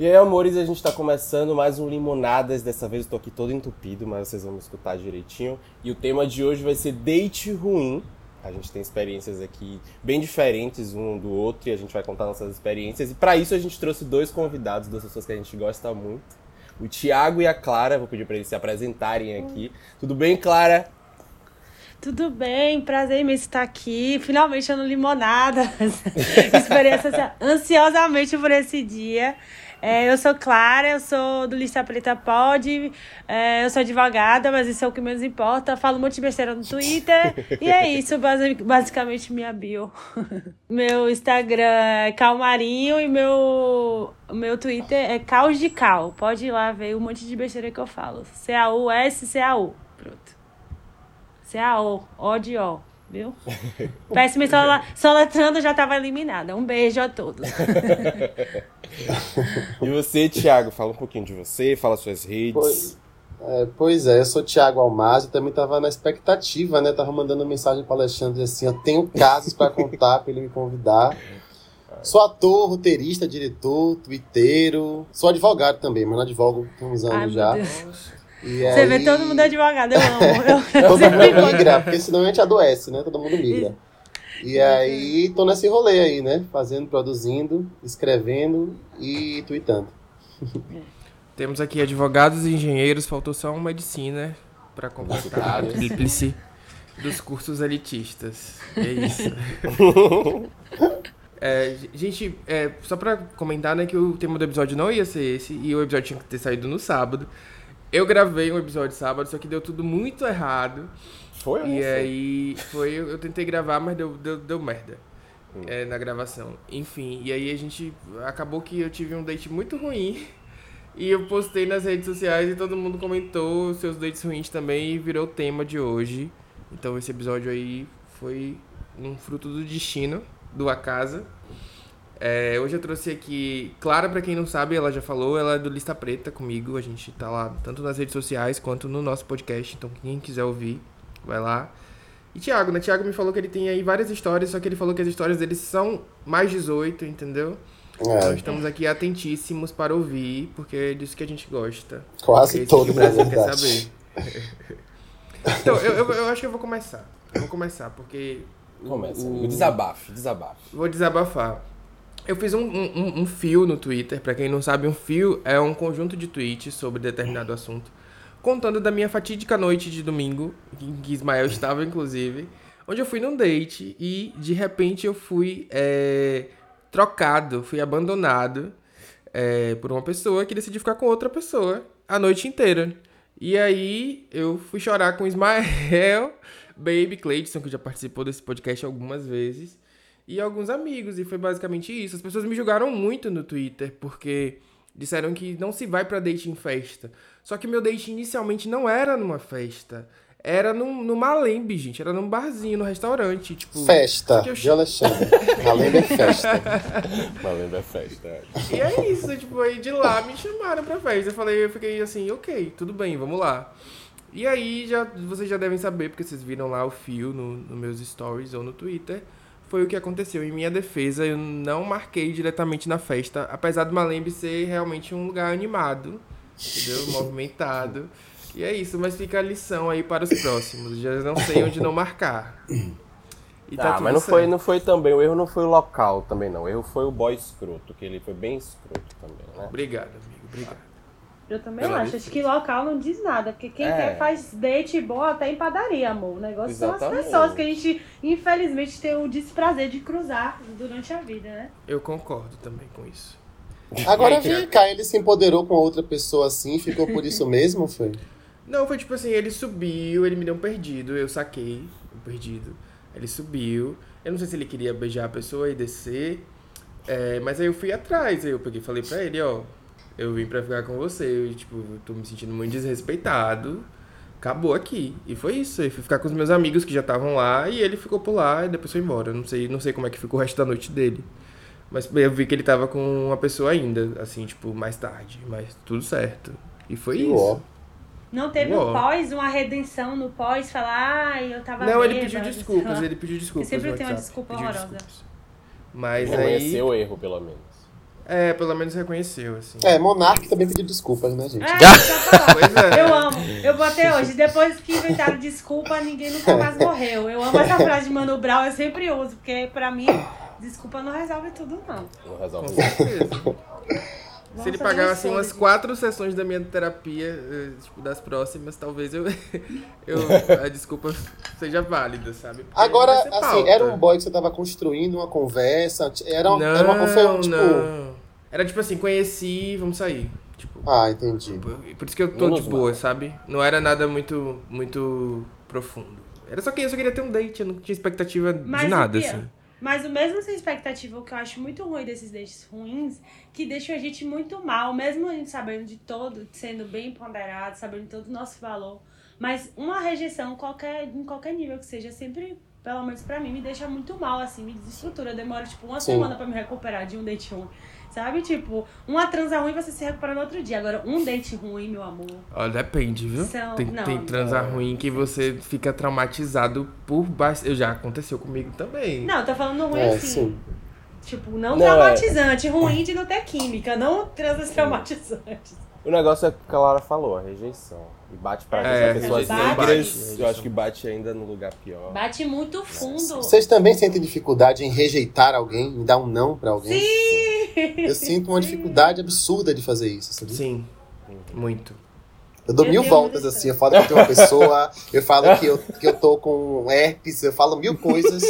E aí, amores, a gente tá começando mais um Limonadas. Dessa vez eu tô aqui todo entupido, mas vocês vão me escutar direitinho. E o tema de hoje vai ser date ruim. A gente tem experiências aqui bem diferentes um do outro e a gente vai contar nossas experiências. E para isso a gente trouxe dois convidados, duas pessoas que a gente gosta muito. O Tiago e a Clara, vou pedir para eles se apresentarem aqui. Tudo bem, Clara? Tudo bem, prazer imenso estar aqui. Finalmente eu no Limonada. Experiência ansiosamente por esse dia. É, eu sou Clara, eu sou do Lista Preta Pod, é, eu sou advogada, mas isso é o que menos importa. Falo um monte de besteira no Twitter. e é isso, basicamente minha bio. meu Instagram é Calmarinho e meu, meu Twitter é Caos de Cal. Pode ir lá ver um monte de besteira que eu falo. C-A-U-S-C-A-U. Pronto. C-A-O, O de O viu? Péssima sola, solatrando já estava eliminada. Um beijo a todos. e você, Thiago, fala um pouquinho de você, fala suas redes. Pois é, pois é eu sou Thiago Almazio, também estava na expectativa, né? Tava mandando mensagem para Alexandre assim, eu tenho casos para contar para ele me convidar. Sou ator, roteirista, diretor, twitteiro. Sou advogado também, mas não advogo há uns anos Ai, já. E Você aí... vê todo mundo advogado, eu amo. Eu, todo mundo migra, porque senão a gente adoece, né? Todo mundo migra. E aí, tô nesse rolê aí, né? Fazendo, produzindo, escrevendo e tweetando. Temos aqui advogados e engenheiros, faltou só uma medicina para completar a tríplice dos cursos elitistas. É isso. é, gente, é, só para comentar, né, que o tema do episódio não ia ser esse, e o episódio tinha que ter saído no sábado. Eu gravei um episódio sábado, só que deu tudo muito errado. Foi E aí, foi, eu tentei gravar, mas deu, deu, deu merda. Hum. É, na gravação. Enfim, e aí a gente. Acabou que eu tive um date muito ruim. E eu postei nas redes sociais e todo mundo comentou seus dates ruins também e virou tema de hoje. Então esse episódio aí foi um fruto do destino, do acaso. É, hoje eu trouxe aqui Clara, para quem não sabe, ela já falou, ela é do Lista Preta comigo. A gente tá lá tanto nas redes sociais quanto no nosso podcast. Então, quem quiser ouvir, vai lá. E Thiago, né? Thiago me falou que ele tem aí várias histórias, só que ele falou que as histórias dele são mais 18, entendeu? É. Então estamos aqui atentíssimos para ouvir, porque é disso que a gente gosta. Quase todo mundo quer saber. então, eu, eu, eu, acho que eu vou começar. Eu vou começar, porque. Começa. O, o desabafo, desabafo. Vou desabafar. Eu fiz um, um, um fio no Twitter, para quem não sabe, um fio é um conjunto de tweets sobre determinado assunto, contando da minha fatídica noite de domingo, em que Ismael estava, inclusive, onde eu fui num date e, de repente, eu fui é, trocado, fui abandonado é, por uma pessoa que decidiu ficar com outra pessoa a noite inteira. E aí eu fui chorar com Ismael, Baby Cleidson, que já participou desse podcast algumas vezes e alguns amigos. E foi basicamente isso. As pessoas me julgaram muito no Twitter, porque disseram que não se vai para date em festa. Só que meu date inicialmente não era numa festa. Era num, no Malembe, gente. Era num barzinho, no restaurante. Tipo, festa eu... de Alexandre. Malembe é festa. Malembe é festa. É. E é isso, tipo, aí de lá me chamaram pra festa. Eu falei, eu fiquei assim, ok, tudo bem, vamos lá. E aí já, vocês já devem saber, porque vocês viram lá o fio no, no meus stories ou no Twitter foi o que aconteceu. Em minha defesa, eu não marquei diretamente na festa, apesar do Malembe ser realmente um lugar animado, entendeu? Movimentado. E é isso, mas fica a lição aí para os próximos. Já não sei onde não marcar. E tá ah, mas não foi, não foi também, o erro não foi o local também não. O erro foi o boy escroto, que ele foi bem escroto também, né? Obrigado, amigo. Obrigado. Eu também Pela acho. Acho que local não diz nada. Porque quem é. quer faz date bom até em padaria, amor. O negócio Exatamente. são as pessoas que a gente, infelizmente, tem o desprazer de cruzar durante a vida, né? Eu concordo também com isso. Agora vem cá, ele se empoderou com outra pessoa assim, ficou por isso mesmo, foi? Não, foi tipo assim, ele subiu, ele me deu um perdido, eu saquei um perdido. Ele subiu. Eu não sei se ele queria beijar a pessoa e descer. É, mas aí eu fui atrás, aí eu peguei e falei pra ele, ó, eu vim pra ficar com você, eu, tipo, tô me sentindo muito desrespeitado. Acabou aqui. E foi isso. Eu fui ficar com os meus amigos que já estavam lá e ele ficou por lá e depois foi embora. Não sei, não sei como é que ficou o resto da noite dele. Mas eu vi que ele tava com uma pessoa ainda, assim, tipo, mais tarde. Mas tudo certo. E foi que isso. Ó. Não teve Uou. no pós, uma redenção no pós, falar, ah, eu tava Não, ele pediu desculpas, ele pediu desculpas. sempre tem uma desculpa pediu horrorosa. Desculpas. Mas aí. seu erro, pelo menos. É, pelo menos reconheceu, assim. É, Monark também pediu desculpas, né, gente? É. Pois é. Eu amo. Eu vou até hoje. Depois que inventaram desculpa, ninguém nunca mais morreu. Eu amo essa frase de Mano Brown, eu sempre uso, porque pra mim, desculpa não resolve tudo, não. Não Com resolve. certeza. Se ele Nossa, pagasse não umas foi. quatro sessões da minha terapia, eh, tipo, das próximas, talvez eu, eu a desculpa seja válida, sabe? Porque Agora, assim, pauta. era um boy que você tava construindo uma conversa, era, uma- era uma, foi um, tipo... não. Era tipo assim, conheci, vamos sair. Tipo, Ah, entendi. por, por isso que eu tô Menos de boa, mal. sabe? Não era nada muito, muito profundo. Era só que eu só queria ter um date, eu não tinha expectativa Mas de nada, assim. Mas o mesmo sem expectativa, o que eu acho muito ruim desses dates ruins, que deixam a gente muito mal, mesmo a gente sabendo de todo, sendo bem ponderado, sabendo de todo o nosso valor. Mas uma rejeição, qualquer, em qualquer nível que seja, sempre, pelo menos pra mim, me deixa muito mal, assim, me desestrutura. Demora, tipo, uma Sim. semana pra me recuperar de um date ruim. Sabe? Tipo, uma transa ruim você se recupera no outro dia. Agora, um date ruim, meu amor. Olha, depende, viu? São- Tem, não, tem não. transar ruim que você fica traumatizado por baixo. Eu já aconteceu comigo também. Não, eu tô falando ruim É, assim. sim. Tipo, não, Não, é. traumatizante, ruim de não ter química, não transas traumatizantes. O negócio é o que a Lara falou, a rejeição. E bate pra É, pessoas negras, bate. eu acho que bate ainda no lugar pior. Bate muito fundo. Vocês também sentem dificuldade em rejeitar alguém, em dar um não pra alguém? Sim! Eu sinto uma dificuldade absurda de fazer isso, sabe? Sim, muito. Eu dou Eu mil voltas assim, eu falo que eu tenho uma pessoa, eu falo que eu, que eu tô com herpes, eu falo mil coisas,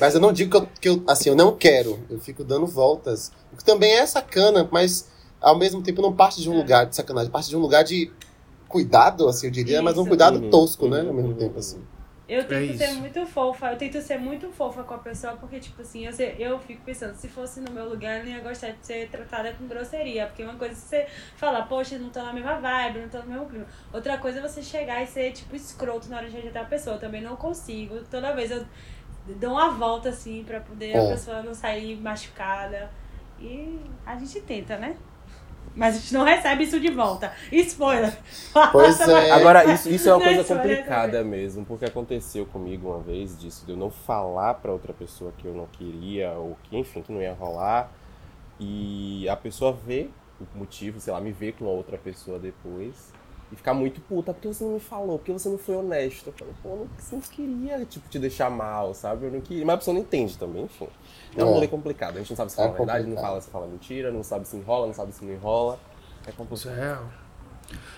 mas eu não digo que eu, que eu assim, eu não quero, eu fico dando voltas. O que também é sacana, mas ao mesmo tempo não parte de um É. lugar de sacanagem, parte de um lugar de cuidado, assim, eu diria, mas um Isso. cuidado Uhum, tosco, né, ao mesmo uhum, tempo, assim. Eu tento É ser isso. muito fofa, eu tento ser muito fofa com a pessoa, porque, tipo assim, eu, eu fico pensando, se fosse no meu lugar, eu não ia gostar de ser tratada com grosseria. Porque uma coisa é você falar, poxa, não tô na mesma vibe, não tô no mesmo clima. Outra coisa é você chegar e ser, tipo, escroto na hora de rejeitar a pessoa. Eu também não consigo. Toda vez eu dou uma volta, assim, pra poder a É. pessoa não sair machucada. E a gente tenta, né? Mas a gente não recebe isso de volta. Spoiler! Pois é. Agora, isso, isso é uma coisa complicada mesmo, porque aconteceu comigo uma vez disso, de eu não falar pra outra pessoa que eu não queria, ou que, enfim, que não ia rolar, e a pessoa vê o motivo, sei lá, me vê com a outra pessoa depois, e ficar muito puta, porque você não me falou, porque você não foi honesto. Eu falo, pô, eu não, eu não queria, tipo, te deixar mal, sabe? Eu não queria, mas a pessoa não entende também, enfim. É um É. rolê complicado, a gente não sabe se fala É a verdade, não complicado. fala se fala mentira, não sabe se enrola, não sabe se não enrola. É Isso complicado. é real.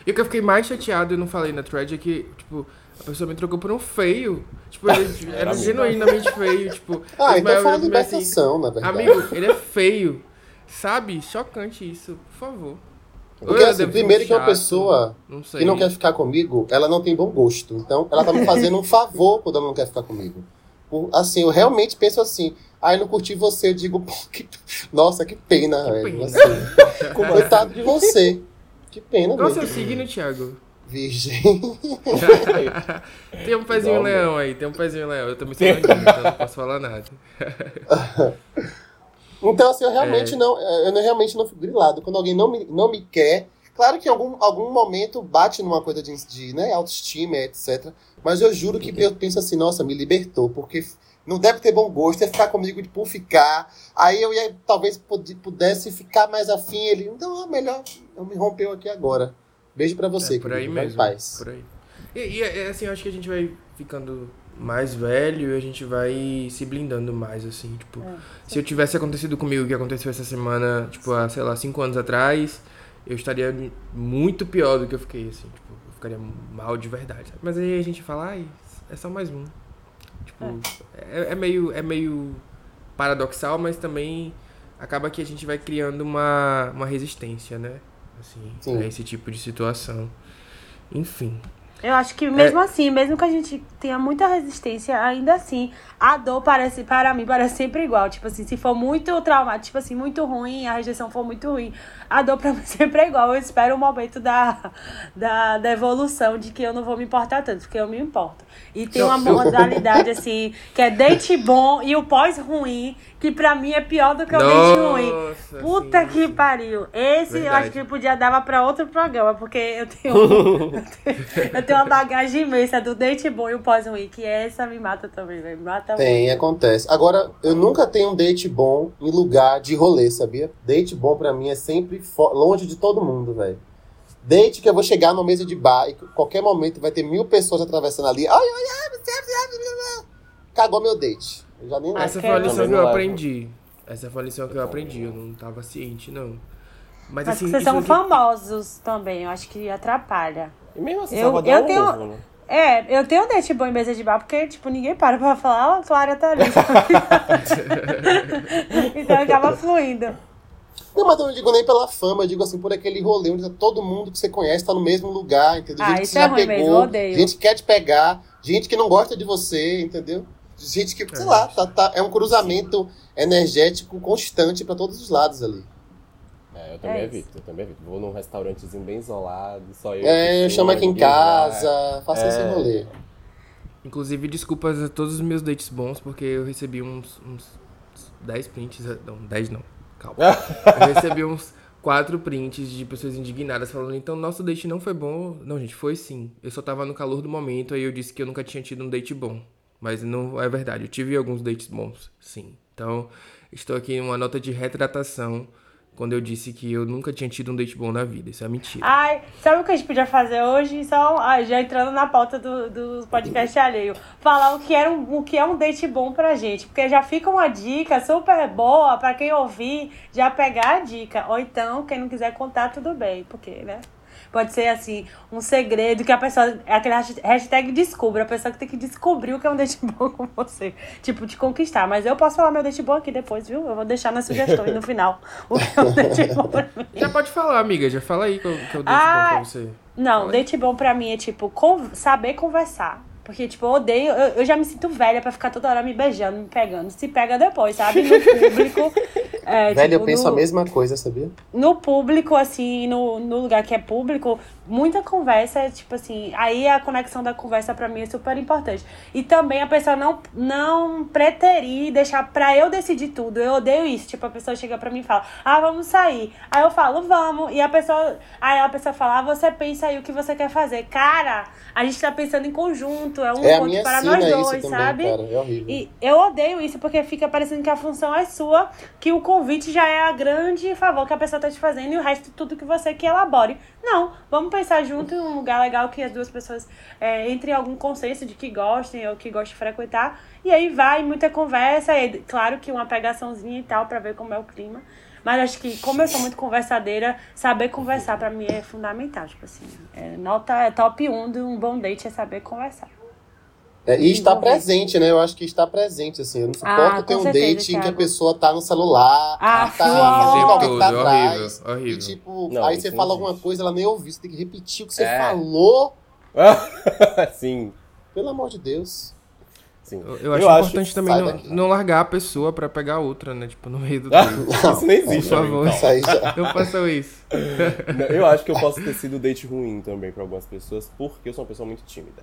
E o que eu fiquei mais chateado e não falei na thread é que, tipo, a pessoa me trocou por um feio. Tipo, ele era Era genuinamente feio. Tipo, Ah, então Ismael foi uma virou pra mim assim, libertação, na verdade. Amigo, ele é feio. Sabe? Chocante isso. Por favor. Porque eu assim, primeiro que uma pessoa Não que não quer ficar comigo, ela não tem bom gosto. Então, ela tá me fazendo um favor quando ela não quer ficar comigo. Por- assim, eu realmente penso assim, ah, eu não curti você, eu digo, que- nossa, que pena, velho. pena. Assim, coitado de você. Que pena, Qual o seu signo, Thiago? Virgem. Tem um pezinho leão aí, tem um pezinho leão. Eu também sou leonino, então não posso falar nada. Então, assim, eu É. realmente não, eu realmente não fico grilado. Quando alguém não me, não me quer, claro que em algum, algum momento bate numa coisa de, de né, autoestima, etc. Mas eu juro que eu penso assim, nossa, me libertou, porque não deve ter bom gosto, ia ficar comigo de por ficar. Aí eu ia, talvez pud- pudesse ficar mais afim. Ele, então é melhor, eu me rompeu aqui agora. Beijo pra você, é por aí querido, mesmo. paz. Por aí. E, e, é, assim, eu acho que a gente vai ficando mais velho e a gente vai se blindando mais, assim, tipo... É. Se eu tivesse acontecido comigo o que aconteceu essa semana, tipo, há, sei lá, cinco anos atrás, eu estaria muito pior do que eu fiquei, assim, tipo, eu ficaria mal de verdade, sabe? Mas aí a gente fala, ai, é só mais um. Tipo, é, é meio, é meio paradoxal, mas também acaba que a gente vai criando uma, uma resistência, né? Assim, Sim. a esse tipo de situação. Enfim. Eu acho que mesmo assim, mesmo que a gente tenha muita resistência, ainda assim, a dor parece, para mim, parece sempre igual. Tipo assim, se for muito traumático, tipo assim, muito ruim, a rejeição for muito ruim, a dor pra mim sempre é igual. Eu espero o momento da, da, da evolução de que eu não vou me importar tanto, porque eu me importo. E tem uma modalidade, assim, que é date bom e o pós ruim, que pra mim é pior do que o date ruim. Puta sim, que sim. pariu. Esse eu Verdade. acho que podia dar pra outro programa, porque eu tenho, eu tenho, eu tenho uma bagagem imensa do date bom e o pós-ruim, que essa me mata também, velho. Me mata Tem, muito. acontece. Agora, eu nunca tenho um date bom em lugar de rolê, sabia? Date bom pra mim é sempre longe de todo mundo, velho. Date que eu vou chegar numa mesa de bar e qualquer momento vai ter mil pessoas atravessando ali. Ai, ai, ai, você, você, você. Cagou meu date. Eu já nem lembro. Essa foi a lição que não eu aprendi. Essa foi a lição que eu aprendi. Eu não tava ciente, não. Mas, Mas assim, vocês são aqui- famosos também, eu acho que atrapalha. E mesmo assim, Eu- Salvador eu é um tenho- ovo, né? É, eu tenho date bom em mesa de bar, porque, tipo, ninguém para pra falar, ó, a Clara tá ali. então acaba fluindo. Não, mas eu não digo nem pela fama, eu digo assim, por aquele rolê onde todo mundo que você conhece tá no mesmo lugar, entendeu? Ah, gente que isso você é já pegou, mesmo, eu odeio. gente que quer te pegar, gente que não gosta de você, entendeu? Gente que, sei lá, tá, tá- é um cruzamento energético constante pra todos os lados ali. Eu também É evito, eu também evito. Vou num restaurantezinho bem isolado, só eu. É, eu chamo aqui em casa, faça É. esse rolê. Inclusive, desculpas a todos os meus dates bons, porque eu recebi uns, uns 10 prints. Não, 10 não. Calma. Eu recebi uns 4 prints de pessoas indignadas falando, então nosso date não foi bom. Não, gente, foi sim. Eu só tava no calor do momento, aí eu disse que eu nunca tinha tido um date bom. Mas não é verdade, eu tive alguns dates bons, sim. Então, estou aqui em uma nota de retratação quando eu disse que eu nunca tinha tido um date bom na vida. Isso é mentira. Ai, sabe o que a gente podia fazer hoje? Só, ah, já entrando na pauta do, do podcast alheio. Falar o que, era um, o que é um date bom pra gente. Porque já fica uma dica super boa pra quem ouvir já pegar a dica. Ou então, quem não quiser contar, tudo bem. Porque, né? Pode ser assim, um segredo que a pessoa. É aquele hasht- hashtag descubra. A pessoa que tem que descobrir o que é um date bom com você. Tipo, te conquistar. Mas eu posso falar meu date bom aqui depois, viu? Eu vou deixar nas sugestões no final. O que é um date bom pra mim. Já pode falar, amiga, já fala aí que eu, que eu date Ah, bom pra você. Não, Fala aí. date bom pra mim é, tipo, con- saber conversar. Porque, tipo, eu odeio, eu, eu já me sinto velha pra ficar toda hora me beijando, me pegando. Se pega depois, sabe? No público. é, Velho, eu tipo, penso no, a mesma coisa, sabia? no público, assim, no, no lugar que é público, muita conversa, tipo assim, aí a conexão da conversa pra mim é super importante. E também a pessoa não, não preterir, deixar pra eu decidir tudo. Eu odeio isso. Tipo, a pessoa chega pra mim e fala, ah, vamos sair. Aí eu falo, vamos. E a pessoa, aí a pessoa fala, ah, você pensa aí o que você quer fazer. Cara, a gente tá pensando em conjunto, é um é minha para nós dois, também, sabe? cara. É horrível. E eu odeio isso, porque fica parecendo que a função é sua, que o convite já é a grande favor que a pessoa tá te fazendo e o resto tudo que você que elabore. Não, vamos pensar junto em um lugar legal que as duas pessoas é, entrem em algum consenso de que gostem ou que gostem de frequentar. E aí vai muita conversa, e claro que uma pegaçãozinha e tal, pra ver como é o clima. Mas acho que, como eu sou muito conversadeira, saber conversar pra mim é fundamental. Tipo assim, é, nota é top 1 de um bom date é saber conversar. É, e estar presente, né? Eu acho que estar presente, assim. Eu não suporto Ah, ter um certeza, date em que a pessoa tá no celular, Ah, tá sim, tempo tá atrás. horrível, horrível. E tipo, Não, aí você fala alguma coisa, ela nem ouviu, você tem que repetir o que você É. falou. Sim, Pelo amor de Deus. sim. Eu, eu acho importante também não, daqui. não largar a pessoa pra pegar outra, né? Tipo, no meio do date. Isso não existe, Por favor. Não façam isso. Eu acho que eu posso ter sido date ruim também pra algumas pessoas, porque eu sou uma pessoa muito tímida.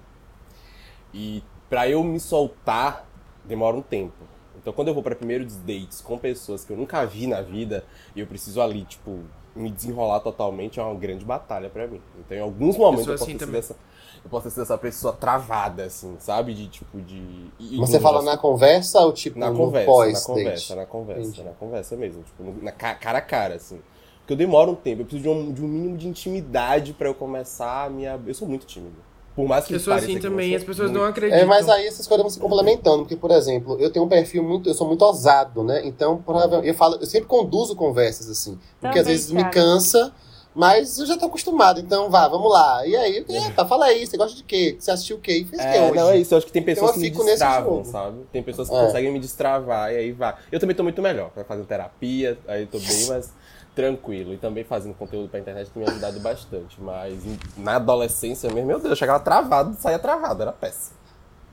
E pra eu me soltar, demora um tempo. Então quando eu vou pra primeiros dates com pessoas que eu nunca vi na vida, e eu preciso ali, tipo, me desenrolar totalmente, é uma grande batalha pra mim. Então em alguns momentos sou eu posso, assim ter essa, eu posso ter sido essa pessoa travada, assim, sabe? De tipo, de... e- Você fala na conversa ou tipo na no conversa, na pós-date? conversa, na conversa, Entendi. na conversa mesmo, tipo, na ca- cara a cara, assim. Porque eu demoro um tempo, eu preciso de um, de um mínimo de intimidade pra eu começar a minha. Eu sou muito tímido. Por mais que Eu sou assim também, as pessoas não muito- acreditam. É, mas aí essas coisas vão se complementando, porque, por exemplo, eu tenho um perfil muito, eu sou muito ousado, né? Então, provavelmente, eu falo, eu sempre conduzo conversas assim. Porque às vezes me Thiago. cansa, mas eu já tô acostumado. Então, vá, vamos lá. E aí, epa, fala aí, você gosta de quê? Você assistiu o quê? E fez quê É, hoje? não, é isso. Eu acho que tem pessoas eu que me fico nesse destravam, sabe? Tem pessoas que É. conseguem me destravar e aí vai. Eu também tô muito melhor, pra fazer terapia, aí eu tô bem mais tranquilo. E também fazendo conteúdo pra internet tem me ajudado bastante. Mas na adolescência mesmo, meu Deus, eu chegava travado, saía travado, era péssimo.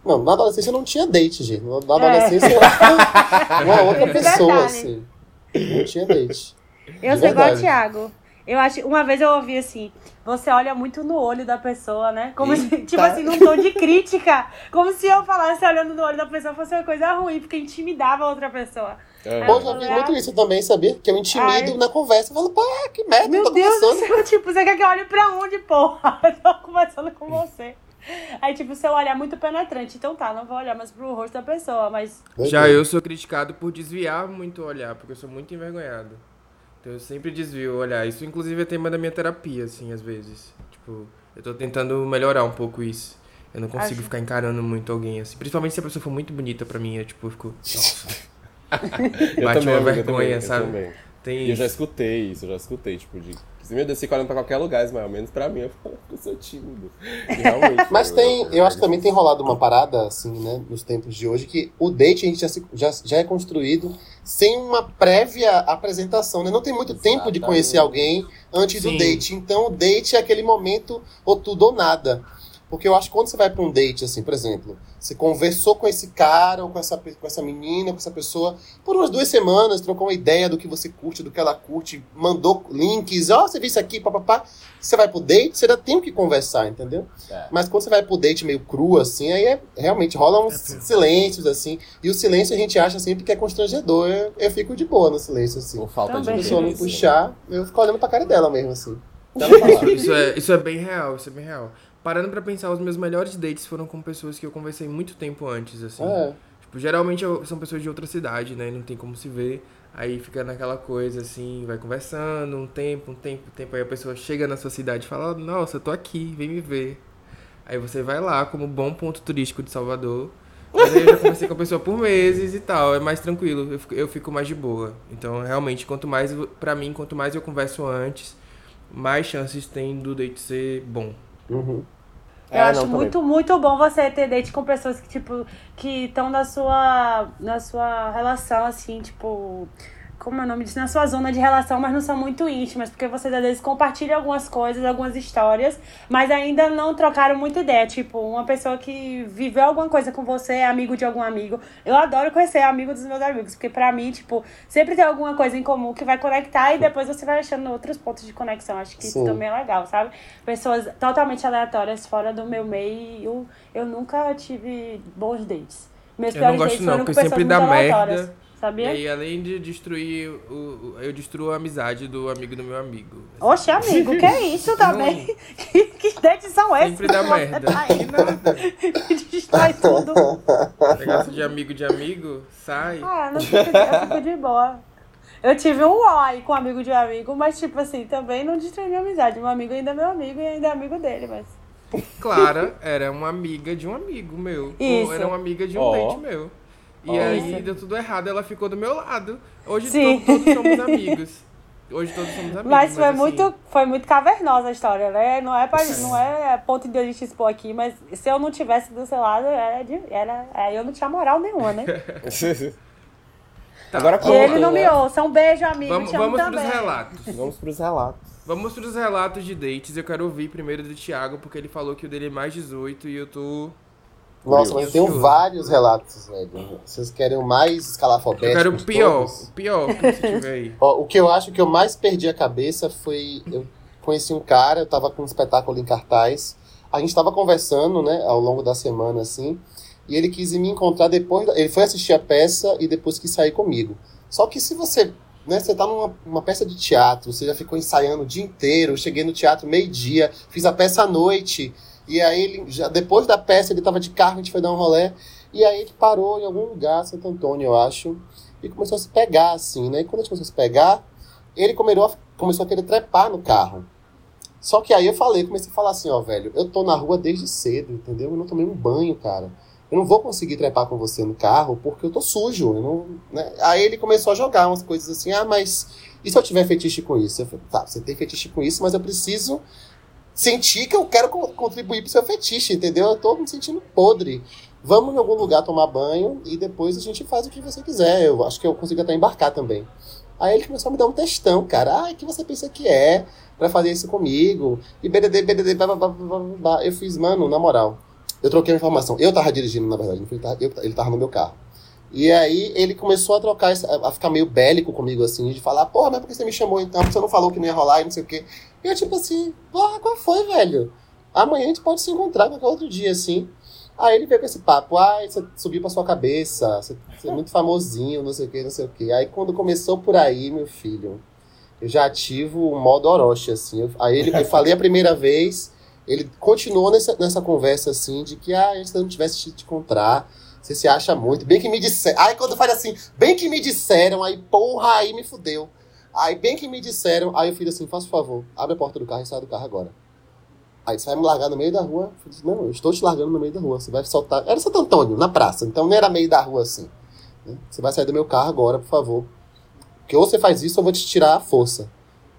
Não, na adolescência eu não tinha date, gente. Na adolescência eu era uma outra Esse pessoa, assim. Não tinha date. Eu De sou igual verdade. Thiago. Eu acho, uma vez eu ouvi assim, você olha muito no olho da pessoa, né? Como se, tipo assim, num tom de crítica. Como se eu falasse olhando no olho da pessoa fosse uma coisa ruim, porque intimidava a outra pessoa. É. Eu vi muito isso também, sabia? Que eu intimido Ai. na conversa. Eu falo, pô, que merda, Meu eu tô Deus do conversando. céu, tipo, você quer que eu olhe pra onde, porra? Eu tô conversando com você. Aí, tipo, seu olhar é muito penetrante. Então tá, não vou olhar mais pro rosto da pessoa, mas. Já eu sou criticado por desviar muito o olhar, porque eu sou muito envergonhado. Então eu sempre desvio o olhar. Isso inclusive é tema da minha terapia, assim, às vezes. Tipo, eu tô tentando melhorar um pouco isso. Eu não consigo Acho- ficar encarando muito alguém, assim. Principalmente se a pessoa for muito bonita pra mim, eu, tipo, eu fico... Eu Bate também, uma eu vergonha, também, eu sabe? também. Tem E eu já escutei isso, eu já escutei, tipo, de. Se meu Deus, fica olhando pra qualquer lugar, mais ou menos pra mim, eu falo que eu sou tímido. E realmente. Mas eu- tem, eu- eu acho que também tem rolado uma parada, assim, né, nos tempos de hoje, que o date a gente já, se- já, já é construído sem uma prévia apresentação, né? Não tem muito tempo de Exatamente. conhecer alguém antes Sim. do date. Então o date é aquele momento ou tudo ou nada. Porque eu acho que quando você vai pra um date, assim, por exemplo, você conversou com esse cara ou com essa, com essa menina, com essa pessoa, por umas duas semanas, trocou uma ideia do que você curte, do que ela curte, mandou links, ó, você viu isso aqui, papapá. Você vai pro date, você ainda tem o que conversar, entendeu? É. Mas quando você vai pro date meio cru, assim, aí é, realmente rola uns É, silêncios, assim. E o silêncio a gente acha sempre que é constrangedor. Eu, eu fico de boa no silêncio, assim. Por falta Se a Também. de pessoa não puxar, eu fico olhando pra cara dela mesmo, assim. Falar. Isso é, isso é bem real, isso é bem real. Parando pra pensar, os meus melhores dates foram com pessoas que eu conversei muito tempo antes, assim. É. Tipo, geralmente são pessoas de outra cidade, né? Não tem como se ver. Aí fica naquela coisa assim, vai conversando um tempo, um tempo, um tempo. Aí a pessoa chega na sua cidade e fala: Nossa, eu tô aqui, vem me ver. Aí você vai lá, como bom ponto turístico de Salvador. Mas aí eu já conversei com a pessoa por meses e tal, é mais tranquilo, eu fico, eu fico mais de boa. Então, realmente, quanto mais, pra mim, quanto mais eu converso antes, mais chances tem do date ser bom. Uhum. Eu É, acho não, também. muito, muito bom você ter date com pessoas que, tipo, que estão na sua, na sua relação, assim, tipo. Como é o nome disso? Na sua zona de relação, mas não são muito íntimas, porque vocês às vezes compartilham algumas coisas, algumas histórias, mas ainda não trocaram muita ideia. Tipo, uma pessoa que viveu alguma coisa com você, é amigo de algum amigo. Eu adoro conhecer amigo dos meus amigos, porque pra mim, tipo, sempre tem alguma coisa em comum que vai conectar e depois você vai achando outros pontos de conexão. Acho que isso Sim. também é legal, sabe? Pessoas totalmente aleatórias fora do meu meio, eu nunca tive bons dates. Meus Eu não piores gosto não, foram com porque sempre pessoas dá muito merda. E Sabia? aí, além de destruir, o, eu destruo a amizade do amigo do meu amigo. Oxe, amigo, que é isso também? que, que dates são esses? Sempre dá merda. tá Que nada. Que destrói tudo. Negócio de amigo de amigo, sai. Ah, não fico, eu fico de boa. Eu tive um oi com um amigo de um amigo, mas, tipo assim, também não destruiu minha amizade. Meu amigo ainda é meu amigo e ainda é amigo dele, mas. Clara era uma amiga de um amigo meu. Isso. Ou era uma amiga de um Ó. date meu. E aí Isso. deu tudo errado, ela ficou do meu lado. Hoje Sim. to- todos somos amigos. Hoje todos somos amigos. Mas foi assim, muito, foi muito cavernosa a história, né? Não é, pra, não é ponto de a gente expor aqui, mas se eu não tivesse do seu lado, era, de, era aí eu não tinha moral nenhuma, né? Tá. Agora E ele não me né? ouça. Um beijo, amigo. Vamos, vamos pros também. relatos. Vamos pros relatos. Vamos pros relatos de dates. Eu quero ouvir primeiro do Thiago, porque ele falou que o dele é mais 18 e eu tô. Nossa, mas eu tenho vários relatos, velho. Vocês querem o mais escalafobético? Eu quero o pior. O pior que você tiver aí. Ó, o que eu acho que eu mais perdi a cabeça foi. Eu conheci um cara, eu tava com um espetáculo em cartaz. A gente tava conversando, né, ao longo da semana, assim. E ele quis me encontrar depois. Ele foi assistir a peça e depois quis sair comigo. Só que se você. Né, você tá numa uma peça de teatro, você já ficou ensaiando o dia inteiro. Eu cheguei no teatro meio-dia, fiz a peça à noite. E aí, ele, já, depois da peça, ele tava de carro, a gente foi dar um rolê. E aí ele parou em algum lugar, Santo Antônio, eu acho e começou a se pegar, assim, né? E quando a gente começou a se pegar, ele começou a, começou a querer trepar no carro. Só que aí eu falei, comecei a falar assim, ó, velho, eu tô na rua desde cedo, entendeu? Eu não tomei um banho, cara. Eu não vou conseguir trepar com você no carro porque eu tô sujo. Eu não, né? Aí ele começou a jogar umas coisas assim, ah, mas e se eu tiver fetiche com isso? Eu falei, tá, você tem fetiche com isso, mas eu preciso sentir que eu quero co- contribuir pro seu fetiche, entendeu? Eu tô me sentindo podre. Vamos em algum lugar tomar banho e depois a gente faz o que você quiser. Eu acho que eu consigo até embarcar também. Aí ele começou a me dar um textão, cara. Ai, que você pensa que é pra fazer isso comigo? E BDD, BDD, blá, blá, blá, blá. Eu fiz, mano, na moral. Eu troquei a informação. Eu tava dirigindo, na verdade. ele tava- eu- Ele tava no meu carro. E aí ele começou a trocar, a ficar meio bélico comigo, assim, de falar, porra, mas por que você me chamou então? Você não falou que não ia rolar e não sei o quê. E eu, tipo assim, porra, qual foi, velho? Amanhã a gente pode se encontrar qualquer outro dia, assim. Aí ele veio com esse papo, ai, você subiu pra sua cabeça, você, é muito famosinho, não sei o que, não sei o que. Aí quando começou por aí, meu filho, eu já ativo o modo Orochi, assim. Aí ele, eu falei a primeira vez, ele continuou nessa, nessa conversa, assim, de que, ah, se eu não tivesse te encontrar, você se acha muito. Bem que me disseram. Aí quando faz assim, bem que me disseram, aí porra, aí me fudeu. Aí bem que me disseram, aí eu fiz assim, faça favor, abre a porta do carro e sai do carro agora. Aí você vai me largar no meio da rua? Eu disse, não, eu estou te largando no meio da rua. Você vai soltar. Era Santo Antônio, na praça, então não era meio da rua assim. né? Você vai sair do meu carro agora, por favor. Porque ou você faz isso ou eu vou te tirar a força.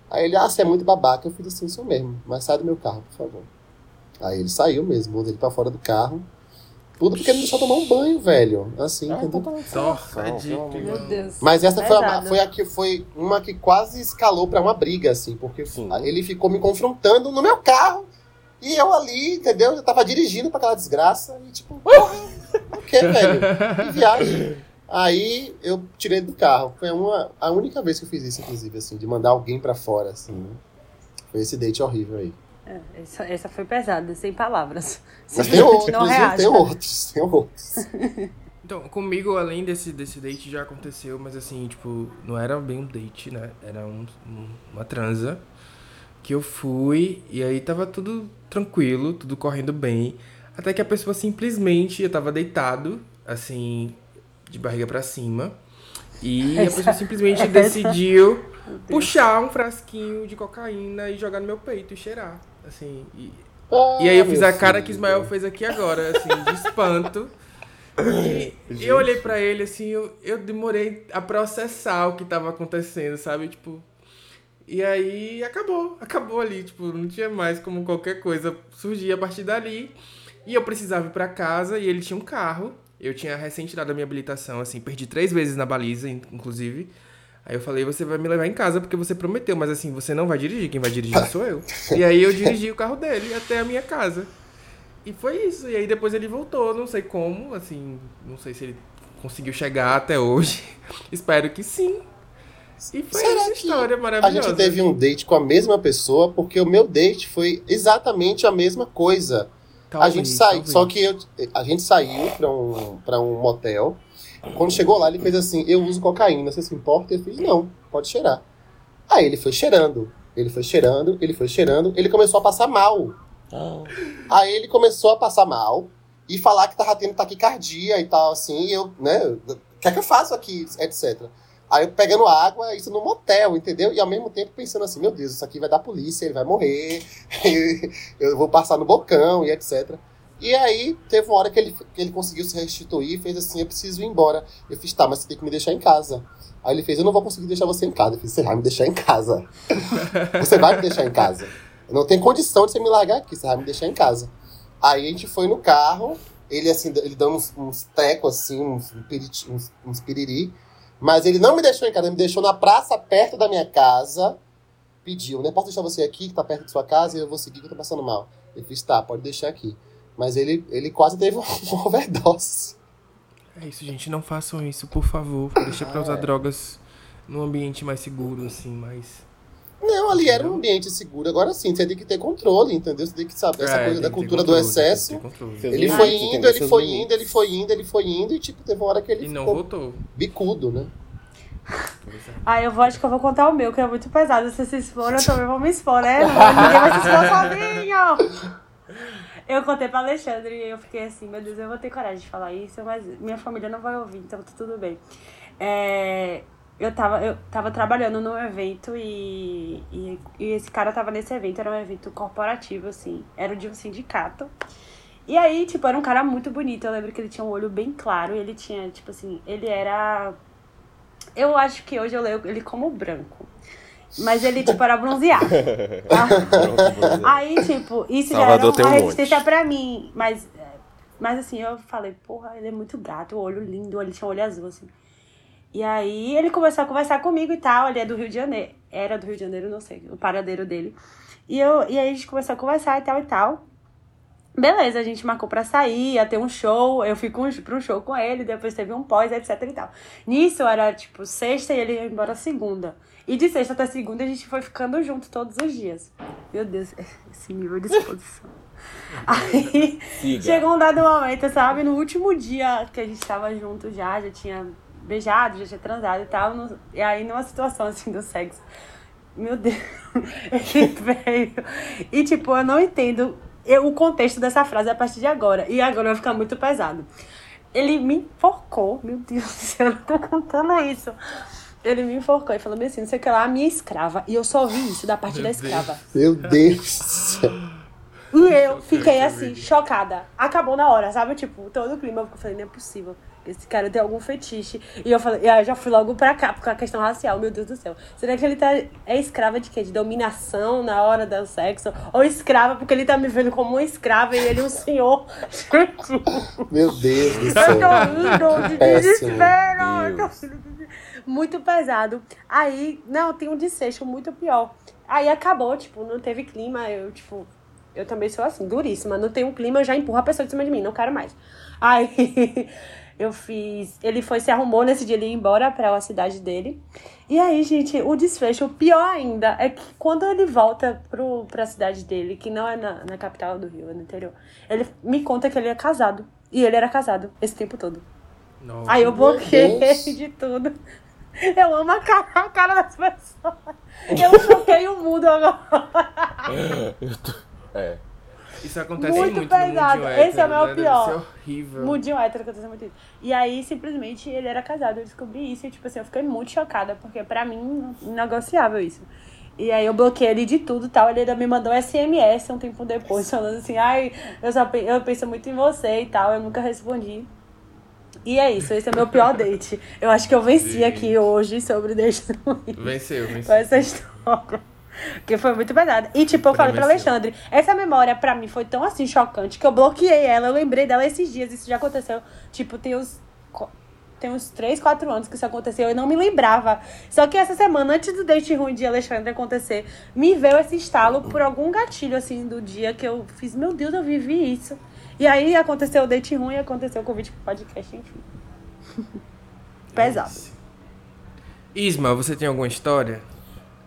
Aí ele, ah, você é muito babaca. Eu fiz assim, sou mesmo, mas sai do meu carro, por favor. Aí ele saiu mesmo, mandei ele pra fora do carro. Tudo porque ele me deixou tomar um banho, velho. Assim, entendeu? Torra de pelo amor de Meu Deus. Mas essa foi, a, foi a que foi uma que quase escalou pra uma briga, assim, porque Sim. ele ficou me confrontando no meu carro e eu ali, entendeu? Eu tava dirigindo pra aquela desgraça e tipo, porra, o que, velho? Que viagem. Aí eu tirei do carro. Foi uma, a única vez que eu fiz isso, inclusive, assim, de mandar alguém pra fora, assim. né? Foi esse date horrível aí. É, essa, essa foi pesada, sem palavras. Mas tem outros, Não inclusive, reage. tem outros, tem outros. Então, comigo, além desse, desse date, já aconteceu, mas assim, tipo, não era bem um date, né? Era um, um- uma transa que eu fui e aí tava tudo tranquilo, tudo correndo bem. Até que a pessoa simplesmente, eu tava deitado, assim, de barriga pra cima. E a Essa- pessoa simplesmente essa- decidiu puxar um frasquinho de cocaína e jogar no meu peito e cheirar. Assim, e, e aí eu fiz a cara que filho. Ismael fez aqui agora, assim, de espanto. E eu olhei pra ele, assim, eu, eu demorei a processar o que tava acontecendo, sabe? Tipo. E aí acabou, acabou ali, tipo, não tinha mais como qualquer coisa surgir a partir dali. E eu precisava ir pra casa e ele tinha um carro. Eu tinha recente dado a minha habilitação, assim, perdi três vezes na baliza, in- inclusive. Aí eu falei, você vai me levar em casa porque você prometeu, mas assim, você não vai dirigir, quem vai dirigir sou eu. E aí eu dirigi o carro dele até a minha casa. E foi isso. E aí depois ele voltou, não sei como, assim, não sei se ele conseguiu chegar até hoje. Espero que sim. E foi Será essa história A maravilhosa. gente teve um date com a mesma pessoa, porque o meu date foi exatamente a mesma coisa. a Talvez, gente saiu, só que eu- a gente saiu pra um, pra um motel. Quando chegou lá, ele fez assim: Eu uso cocaína, você se importa? Eu fiz: Não, pode cheirar. Aí ele foi cheirando, ele foi cheirando, ele foi cheirando, ele começou a passar mal. Ah, Aí ele começou a passar mal e falar que tava tendo taquicardia e tal, assim, e eu, né, o que é que eu faço aqui, etc. Aí eu pegando água, isso no motel, entendeu? E ao mesmo tempo pensando assim, meu Deus, isso aqui vai dar polícia, ele vai morrer, eu vou passar no bocão e etc. E aí teve uma hora que ele, que ele conseguiu se restituir e fez assim, eu preciso ir embora. Eu fiz, tá, mas você tem que me deixar em casa. Aí ele fez, eu não vou conseguir deixar você em casa. Eu fiz, você vai me deixar em casa. você vai me deixar em casa. Eu não tenho condição de você me largar aqui, você vai me deixar em casa. Aí a gente foi no carro, ele assim, ele dando uns, uns tecos assim, uns, uns, uns piriri. Mas ele não me deixou em casa, ele me deixou na praça perto da minha casa. Pediu, né? Posso deixar você aqui, que tá perto de sua casa, e eu vou seguir que eu tô passando mal. Eu fiz, tá, pode deixar aqui. Mas ele, ele quase teve uma overdose. É isso, gente. Não façam isso, por favor. Deixa pra usar é. drogas num ambiente mais seguro, assim, mais. Não, ali era um ambiente seguro. Agora sim, você tem que ter controle, entendeu? Você tem que saber essa É, coisa da cultura do controle, ter excesso. Ele limites, foi indo, ele foi limites. indo, ele foi indo, ele foi indo, e tipo, teve uma hora que ele E não voltou. bicudo, né? Ah, eu vou, acho que eu vou contar o meu, que é muito pesado. Se se expor, eu também vou me expor, né? Não, ninguém vai se expor sozinho. Eu contei pra Alexandre e eu fiquei assim, meu Deus, eu vou ter coragem de falar isso, mas minha família não vai ouvir, então tá tudo bem. É, eu, tava, eu tava trabalhando num evento e, e, e esse cara tava nesse evento, era um evento corporativo, assim, era de um sindicato. E aí, tipo, era um cara muito bonito. Eu lembro que ele tinha um olho bem claro. Ele tinha, tipo assim, ele era. Eu acho que hoje eu leio ele como branco. Mas ele, tipo, era bronzeado. tá? Aí, tipo, isso Salvador já era um uma monte. resistência pra mim. Mas, é, mas assim, eu falei, porra, ele é muito gato, o olho lindo, ele tinha um olho azul, assim. E aí ele começou a conversar comigo e tal. Ele é do Rio de Janeiro. Era do Rio de Janeiro, não sei, o paradeiro dele. E, eu, e aí a gente começou a conversar e tal e tal. Beleza, a gente marcou pra sair, ia ter um show. Eu fui com, pra um show com ele, depois teve um pós, etc e tal. Nisso era tipo sexta e ele ia embora segunda. E de sexta até segunda a gente foi ficando junto todos os dias. Meu Deus, esse nível de exposição. Aí Siga. chegou um dado momento, sabe? No último dia que a gente tava junto já, já tinha beijado, já tinha transado e tal. no- e aí numa situação assim do sexo. Meu Deus, ele veio. E tipo, eu não entendo eu- o contexto dessa frase a partir de agora. E agora vai ficar muito pesado. Ele me enforcou, meu Deus do céu, eu não tô contando isso. Ele me enforcou e falou bem assim, não sei o que lá, a minha escrava. E eu só vi isso da parte da Meu Deus. escrava. Meu Deus do céu. E eu fiquei assim, chocada. Acabou na hora, sabe? Tipo, todo o clima. Eu falei, não é possível. Esse cara tem algum fetiche. E eu falei, e aí eu já fui logo pra cá, por causa da questão racial, meu Deus do céu. Será que ele tá. É escrava de quê? De dominação na hora do sexo? Ou escrava porque ele tá me vendo como uma escrava e ele um senhor? Meu Deus do eu céu. tô rindo de Péssimo. desespero. eu tô rindo de des- Muito pesado. Aí, não, tem um desfecho muito pior. Aí acabou, tipo, não teve clima, eu, tipo, eu também sou assim, duríssima. Não tem um clima, eu já empurro a pessoa de cima de mim, não quero mais. Aí eu fiz. Ele foi, se arrumou nesse dia, ele ia embora pra a cidade dele. E aí, gente, o desfecho, o pior ainda, é que quando ele volta pro, pra cidade dele, que não é na, na capital do Rio, é no interior, ele me conta que ele é casado. E ele era casado esse tempo todo. Nossa. Aí eu bloqueei de tudo. Eu amo a cara, a cara das pessoas. Eu choquei o mundo agora. Eu tô- É. Isso acontece Muito muito, pesado. Esse é o meu né? Pior. ser horrível. Mundinho hétero aconteceu muito isso. E aí, simplesmente, ele era casado. Eu descobri isso e, tipo assim, eu fiquei muito chocada, porque pra mim, negociável isso. E aí eu bloqueei ele de tudo e tal. Ele ainda me mandou SMS um tempo depois, falando assim, ai, eu, só, pe- eu penso muito em você e tal. Eu nunca respondi. E é isso, esse é meu pior date. Eu acho que eu venci aqui hoje sobre date ruim Venceu, com venceu. essa história. Porque foi muito pesada. E, tipo, eu falei pra. Alexandre, essa memória pra mim foi tão assim chocante que eu bloqueei ela. Eu lembrei dela esses dias. Isso já aconteceu. Tipo, tem uns. Tem uns 3, 4 anos que isso aconteceu. Eu não me lembrava. Só que essa semana, antes do date ruim de Alexandre acontecer, me veio esse estalo por algum gatilho, assim, do dia que eu fiz, meu Deus, eu vivi isso. E aí aconteceu o date ruim, aconteceu o convite pro podcast, enfim. Pesado. Isma, você tem alguma história?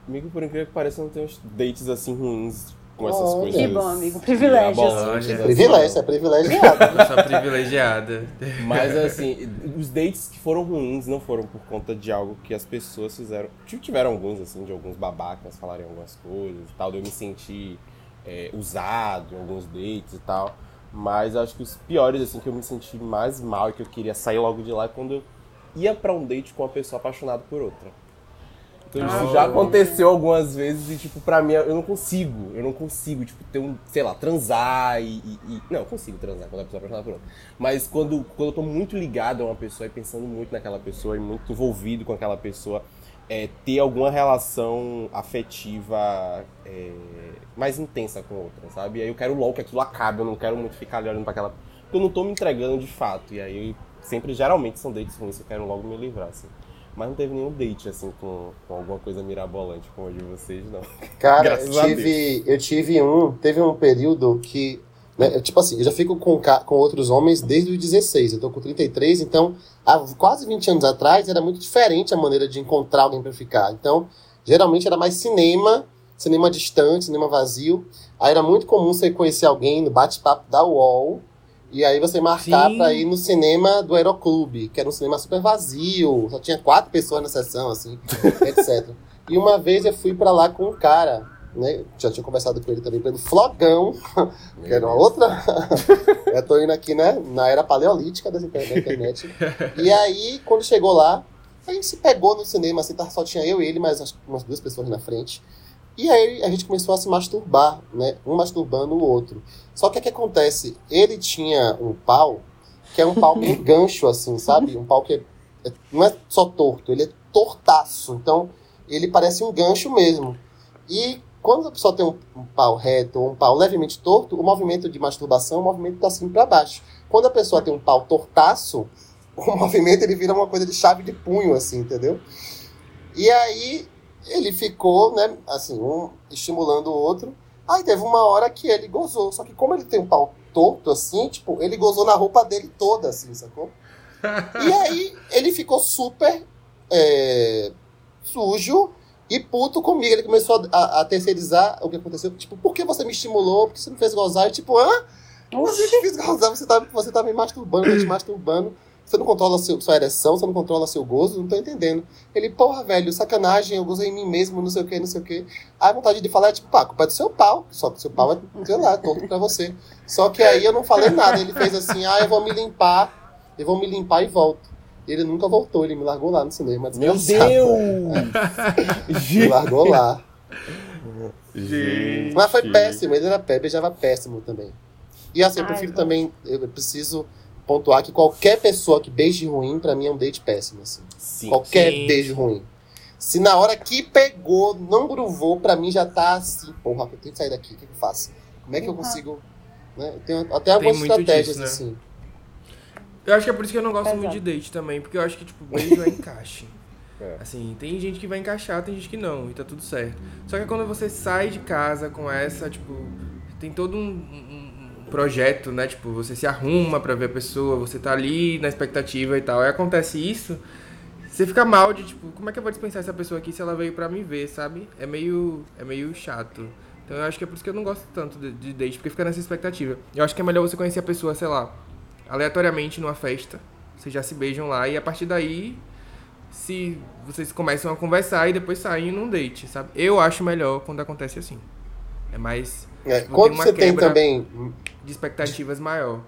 Comigo, por incrível que pareça, não tem uns dates assim ruins com essas Olha. coisas. Que bom, amigo. Privilégios. Olha. assim, Privilégio, é privilegiado. Eu sou privilegiada. Mas assim, os dates que foram ruins não foram por conta de algo que as pessoas fizeram. Tipo, Tiveram alguns, assim, de alguns babacas falarem algumas coisas e tal, de eu me sentir é, usado em alguns dates e tal. Mas acho que os piores, assim, que eu me senti mais mal e que eu queria sair logo de lá é quando eu ia pra um date com uma pessoa apaixonada por outra. Então isso Ah. já aconteceu algumas vezes e, tipo, pra mim, eu não consigo. Eu não consigo, tipo, ter um, sei lá, transar e. e- e- Não, eu consigo transar quando a pessoa é apaixonada por outra. Mas quando, quando eu tô muito ligado a uma pessoa e pensando muito naquela pessoa e muito envolvido com aquela pessoa, é, ter alguma relação afetiva é, mais intensa com outra, sabe? E aí eu quero logo que aquilo acabe, eu não quero muito ficar ali olhando pra aquela. Porque eu não tô me entregando de fato. E aí, sempre, geralmente, são dates ruins, eu quero logo me livrar, assim. Mas não teve nenhum date, assim, com, com alguma coisa mirabolante como o de vocês, não. Cara, eu tive, eu tive um. Teve um período que. né, tipo assim, eu já fico com, com outros homens desde os 16. Eu tô com 33, então, há quase 20 anos atrás, era muito diferente a maneira de encontrar alguém pra ficar. Então, geralmente era mais cinema, cinema distante, cinema vazio. Aí era muito comum você conhecer alguém no bate-papo da UOL. E aí você marcar Sim. pra ir no cinema do Aeroclube, que era um cinema super vazio, só tinha quatro pessoas na sessão, assim, etc. E uma vez eu fui pra lá com um cara, né? Já tinha conversado com ele também pelo Flogão, que era uma outra. eu tô indo aqui, né? Na era paleolítica da inter- da internet. E aí, quando chegou lá, a gente se pegou no cinema, assim, só tinha eu e ele, mais que umas duas pessoas na frente. E aí a gente começou a se masturbar, né? Um masturbando o outro. Só que o que acontece? Ele tinha um pau, que é um pau meio gancho, assim, sabe? Um pau que é- é- não é só torto, ele é tortaço. Então, ele parece um gancho mesmo. E quando a pessoa tem um, um pau reto ou um pau levemente torto, o movimento de masturbação é um movimento tá assim para baixo. Quando a pessoa tem um pau tortaço, o movimento ele vira uma coisa de chave de punho, assim, entendeu? E aí ele ficou, né, assim, um estimulando o outro. Aí teve uma hora que ele gozou. Só que como ele tem um pau torto, assim, tipo, ele gozou na roupa dele toda, assim, sacou? E aí ele ficou super é, sujo E puto comigo, ele começou a, a terceirizar o que aconteceu. Tipo, por que você me estimulou? Por que você me fez gozar? E tipo, hã? Eu te fiz gozar? Você tá, você tá me masturbando, te masturbando. Você não controla seu, sua ereção, você não controla seu gozo, não tô entendendo. Ele, porra, velho, sacanagem, eu gozei em mim mesmo, não sei o que, não sei o que. Aí a vontade de falar é tipo, pá, a culpa é do seu pau. Só que o seu pau é, sei lá, tonto pra você. Só que aí eu não falei nada. Ele fez assim, ah, eu vou me limpar, eu vou me limpar e volto. Ele nunca voltou, ele me largou lá no cinema. Meu. Deus! Me largou lá. Gente. Mas foi péssimo, ele era pé, beijava péssimo também. E assim, eu Ai, prefiro gosto. também, eu preciso pontuar que qualquer pessoa que beije ruim, pra mim é um date péssimo, assim. Sim. qualquer Sim. beijo ruim. Se na hora que pegou, não gruvou, pra mim já tá assim, porra, eu tenho que sair daqui, o que, eu faço? Como é que eu consigo. Né? Eu tenho até algumas estratégias, disso, né? assim. Eu acho que é por isso que eu não gosto Exato. muito de date também, porque eu acho que, tipo, beijo é encaixe. É. Assim, tem gente que vai encaixar, tem gente que não, e tá tudo certo. Só que quando você sai de casa com essa, tipo, tem todo um- um projeto, né? Tipo, você se arruma pra ver a pessoa, você tá ali na expectativa e tal. Aí acontece isso, você fica mal de, tipo, como é que eu vou dispensar essa pessoa aqui se ela veio pra me ver, sabe? É meio, é meio chato. Então eu acho que é por isso que eu não gosto tanto de, de date, porque fica nessa expectativa. Eu acho que é melhor você conhecer a pessoa, sei lá, aleatoriamente numa festa. Vocês já se beijam lá e a partir daí, se vocês começam a conversar e depois saem num date, sabe? Eu acho melhor quando acontece assim. É mais É, Tipo, quando tem você tem quebra- também. De expectativas maior.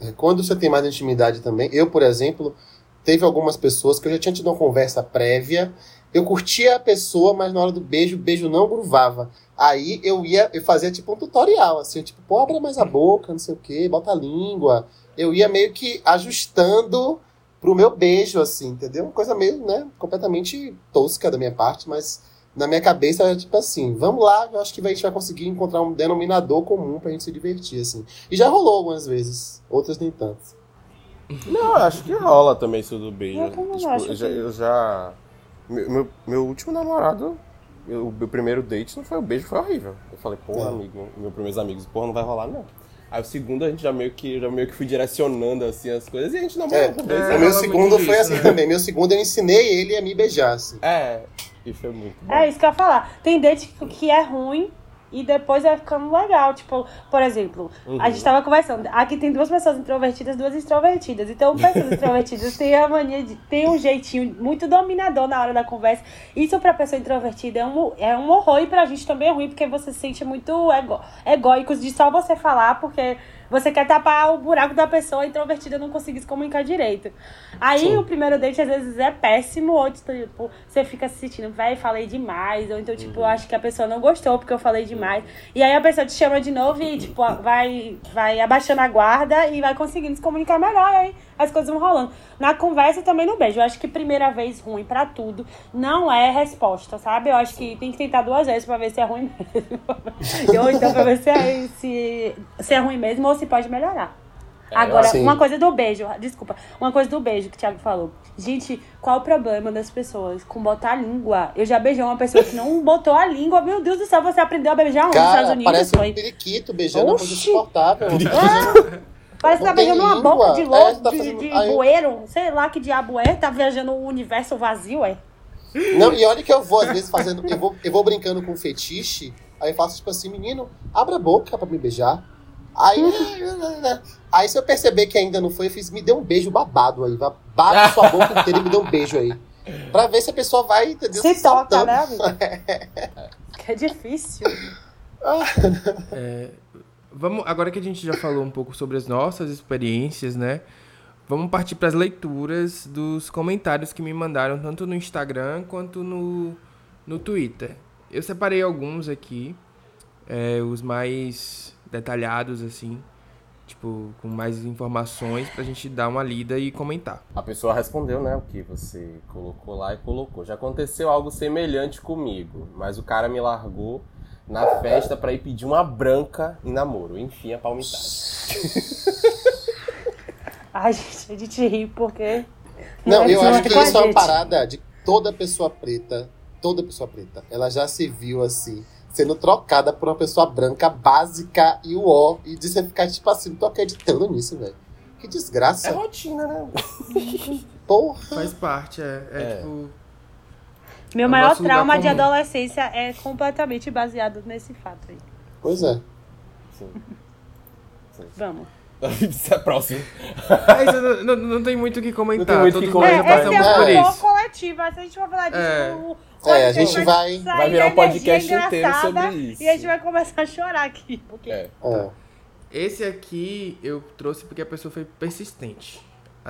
é, Quando você tem mais intimidade também. Eu, por exemplo, teve algumas pessoas que eu já tinha tido uma conversa prévia. Eu curtia a pessoa, mas na hora do beijo, o beijo não gruvava. Aí eu ia, eu fazia tipo um tutorial, assim, tipo, pô, abre mais a boca, não sei o que, bota a língua. Eu ia meio que ajustando pro meu beijo, assim, entendeu? Uma coisa meio, né, completamente tosca da minha parte, mas na minha cabeça era tipo assim, vamos lá, eu acho que a gente vai conseguir encontrar um denominador comum pra gente se divertir, assim. E já rolou algumas vezes, outras nem tanto. Não, acho que rola também isso do beijo. Eu Tipo, acho eu já. que- eu já- Meu, meu, meu último namorado, eu- o meu primeiro date não foi o beijo, foi horrível. Eu falei, porra, É. amigo, meus primeiros amigos, porra, não vai rolar, não. Aí o segundo a gente já meio que, já meio que fui direcionando assim as coisas e a gente namorou É, É, o meu segundo muito foi disso, assim né? também. Meu segundo eu ensinei ele a me beijar, assim. É, e foi muito bom. É isso que eu ia falar. Tem date que- é ruim e depois vai ficando legal. Tipo, por exemplo, Uhum. a gente tava conversando. Aqui tem duas pessoas introvertidas, duas extrovertidas. Então, pessoas introvertidas têm a mania de. tem um jeitinho muito dominador na hora da conversa. Isso pra pessoa introvertida é um, é um horror e pra gente também é ruim, porque você se sente muito ego, egóico de só você falar, porque. Você quer tapar o buraco da pessoa introvertida não conseguir se comunicar direito. Aí Sim. o primeiro date às vezes é péssimo, ou tipo, você fica se sentindo, véi, falei demais. Ou então, tipo, eu acho que a pessoa não gostou porque eu falei demais. E aí a pessoa te chama de novo e, tipo, vai, vai abaixando a guarda e vai conseguindo se comunicar melhor. Aí as coisas vão rolando. Na conversa também no beijo. Eu acho que primeira vez ruim pra tudo não é resposta, sabe? Eu acho que tem que tentar duas vezes pra ver se é ruim mesmo. ou então pra ver se é, se, se é ruim mesmo ou se pode melhorar. Agora, sim. uma coisa do beijo, desculpa, uma coisa do beijo que o Thiago falou. Gente, qual o problema das pessoas com botar a língua? Eu já beijei uma pessoa que não botou a língua. Meu Deus do céu, você aprendeu a beijar onde? Nos Estados Cara, Unidos? parece Foi? um periquito beijando uma coisa Oxi. insuportável. Parece que tá beijando uma boca de É, louco, tá de, fazendo- de Aí bueiro. Sei lá que diabo é. Tá viajando o universo vazio, é. Não, e olha que eu vou, às vezes, fazendo. Eu vou, eu vou brincando com fetiche, aí eu faço tipo assim, menino, abre a boca pra me beijar. Aí. Aí se eu perceber que ainda não foi, eu fiz, me dê um beijo babado aí. Bate sua boca inteira e me dê um beijo aí. Pra ver se a pessoa vai, entendeu? Se toca, né, amigo? Que é difícil. É, vamos, agora que a gente já falou um pouco sobre as nossas experiências, né? Vamos partir para as leituras dos comentários que me mandaram tanto no Instagram quanto no, no Twitter. Eu separei alguns aqui, é, os mais detalhados, assim, tipo, com mais informações pra gente dar uma lida e comentar. A pessoa respondeu, né, o que você colocou lá e colocou. Já aconteceu algo semelhante comigo, mas o cara me largou na festa pra ir pedir uma branca em namoro. Enfim, a palmitada. Ai, gente, a gente ri porque. Não, eu Isso acho é que isso é uma parada de toda pessoa preta. Toda pessoa preta. Ela já se viu assim, sendo trocada por uma pessoa branca básica e o ó. E de você ficar tipo assim, não tô acreditando nisso, velho. Que É desgraça. rotina, né? Porra. Faz parte, é, é, É. tipo. Meu É maior trauma de adolescência é completamente baseado nesse fato aí. Pois é. Sim. Vamos. Isso é próximo. Mas não, não, não tem muito o que comentar. Não tem muito o que nós É, comentar. esse é um por humor isso. coletivo, mas se a gente for falar disso, É. o- É, a gente vai- sair vai virar um podcast inteiro sobre isso. E a gente vai começar a chorar aqui. Porque... É. É. Esse aqui eu trouxe porque a pessoa foi persistente.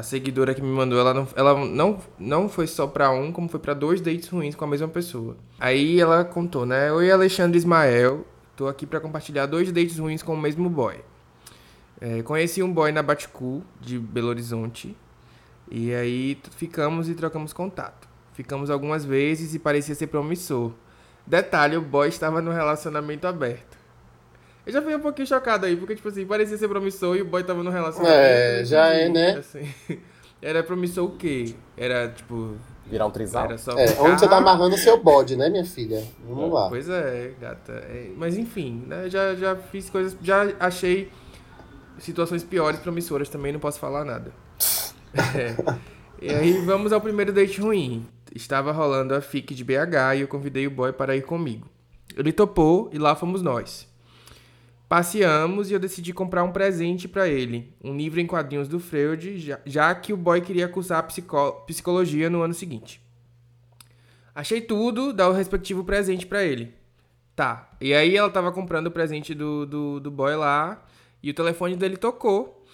A seguidora que me mandou, ela não, ela não, não foi só pra um, como foi pra dois dates ruins com a mesma pessoa. Aí ela contou, né? Oi, Alexandre Ismael. Tô aqui pra compartilhar dois dates ruins com o mesmo boy. É, conheci um boy na Baticu, de Belo Horizonte. E aí ficamos e trocamos contato. Ficamos algumas vezes e parecia ser promissor. Detalhe, o boy estava no relacionamento aberto. Eu já fui um pouquinho chocado aí, porque, tipo assim, parecia ser promissor e o boy tava no relacionamento. É, eu não já é, entendi, né? assim. Era promissor o quê? Era, tipo... Virar um trisal. Era só É, ficar- onde você tá amarrando o seu bode, né, minha filha? Vamos lá. Pois é, gata. É, mas enfim, né? Já, já fiz coisas. Já achei situações piores promissoras também, não posso falar nada. É. E aí vamos ao primeiro date ruim. Estava rolando a FIC de BH e eu convidei o boy para ir comigo. Ele topou e lá fomos nós. Passeamos e eu decidi comprar um presente para ele, um livro em quadrinhos do Freud, já, já que o boy queria cursar psicó- psicologia no ano seguinte. Achei tudo, dá o respectivo presente pra ele. Tá. E aí ela tava comprando o presente do, do, do boy lá e o telefone dele tocou.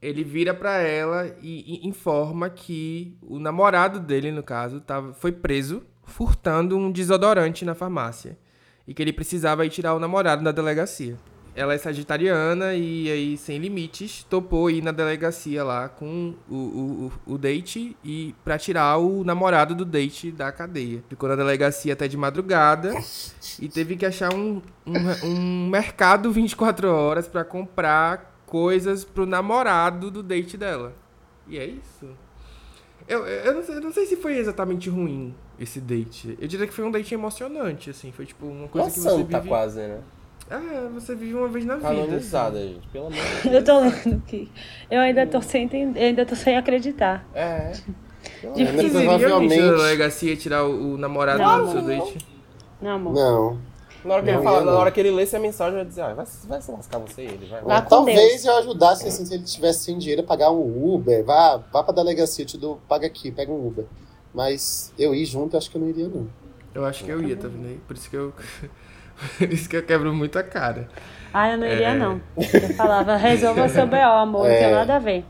Ele vira pra ela e, e informa que o namorado dele, no caso, tava, foi preso furtando um desodorante na farmácia. E que ele precisava ir tirar o namorado da delegacia. Ela é sagitariana e aí, sem limites, topou ir na delegacia lá com o, o, o, o date e pra tirar o namorado do date da cadeia. Ficou na delegacia até de madrugada e teve que achar um, um, um mercado 24 horas pra comprar coisas pro namorado do date dela. E é isso. Eu, eu, não sei, eu não sei se foi exatamente ruim esse date. Eu diria que foi um date emocionante, assim. Foi tipo uma coisa Uma que você santa vive... quase, né? É, você vive uma vez na vida. assim. Canonizada, gente. Pelo amor de Deus. Eu tô lendo aqui. Eu ainda tô sem entender, eu ainda tô sem acreditar. É. Ainda Você iria na provavelmente. delegacia tirar o, o namorado Não, do seu date? Não, amor. Não. Na hora que, ele fala, na hora que ele lesse a mensagem, ia dizer, ah, vai, vai se lascar você e ele, vai. Vai. Talvez Deus. eu ajudasse assim, se ele tivesse sem dinheiro, pagar um Uber. Vá, vá pra delegacia, te dou, paga aqui, pega um Uber. Mas eu ir junto, acho que eu não iria, não. Eu acho que eu ia, tá vendo aí? Por isso que eu. Por isso que eu quebro muito a cara. Ah, eu não iria, É. não. Eu falava, resolva seu B.O., amor. Não É. tem nada a ver.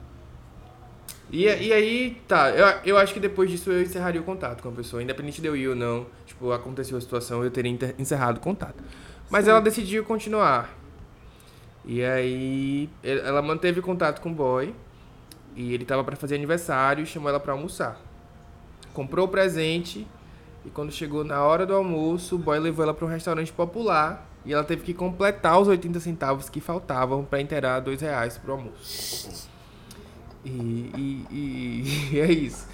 E, e aí, tá, eu, eu acho que depois disso eu encerraria o contato com a pessoa, independente de eu ir ou não. Tipo, aconteceu a situação, eu teria encerrado o contato. Mas ela decidiu continuar. E aí, ela manteve contato com o boy. E ele tava pra fazer aniversário e chamou ela pra almoçar. Comprou o presente. E quando chegou na hora do almoço, o boy levou ela pra um restaurante popular. E ela teve que completar os 80 centavos que faltavam pra inteirar dois reais pro almoço. E, e, e- e é isso.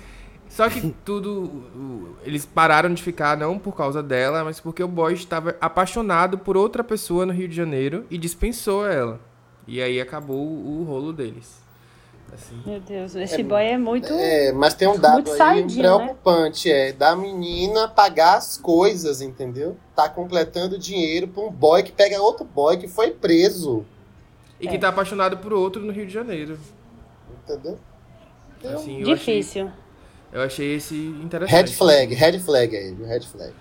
Só que tudo. Eles pararam de ficar não por causa dela, mas porque o boy estava apaixonado por outra pessoa no Rio de Janeiro e dispensou ela. E aí acabou o rolo deles. Assim. Meu Deus, esse boy é muito. É, mas tem um dado Muito aí saidinho, né? preocupante, é da menina pagar as coisas, entendeu? Tá completando dinheiro pra um boy que pega outro boy que foi preso, E que tá apaixonado por outro no Rio de Janeiro. entendeu? Assim, eu achei, Difícil. eu achei esse interessante. Red flag, red flag aí, red flag.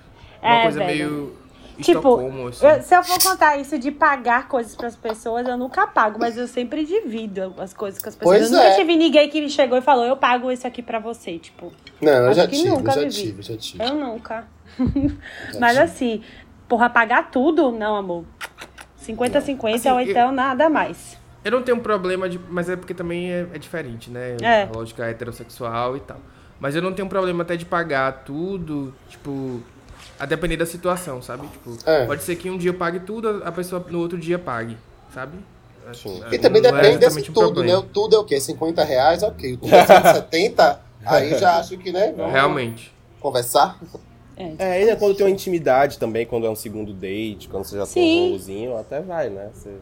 Uma É, coisa velho. meio. Tipo, Estocolmo, assim. Eu- se eu for contar isso de pagar coisas pras pessoas, eu nunca pago, mas eu sempre divido as coisas com as pessoas. Pois eu nunca é. tive ninguém que chegou e falou, eu pago isso aqui pra você, tipo, Não, eu Acho já que tive, nunca eu já vivi. tive, já tive. eu nunca. já Mas tive. assim, porra, pagar tudo? Não, amor. 50-50 Assim, ou eu- então nada mais. Eu não tenho um problema de. Mas é porque também é, é diferente, né? É. A lógica heterossexual e tal. Mas eu não tenho um problema até de pagar tudo, tipo. A depender da situação, sabe? Tipo, É. pode ser que um dia eu pague tudo, a pessoa no outro dia pague, sabe? Sim. É, E também não é depende desse um tudo, né? O tudo é o quê? 50 reais? Ok. O tudo é 170? aí já acho que, né? Vamos Realmente. conversar? É, ainda quando tem uma intimidade também, quando é um segundo date, quando você já tem Sim. um rolozinho, até vai, né? Você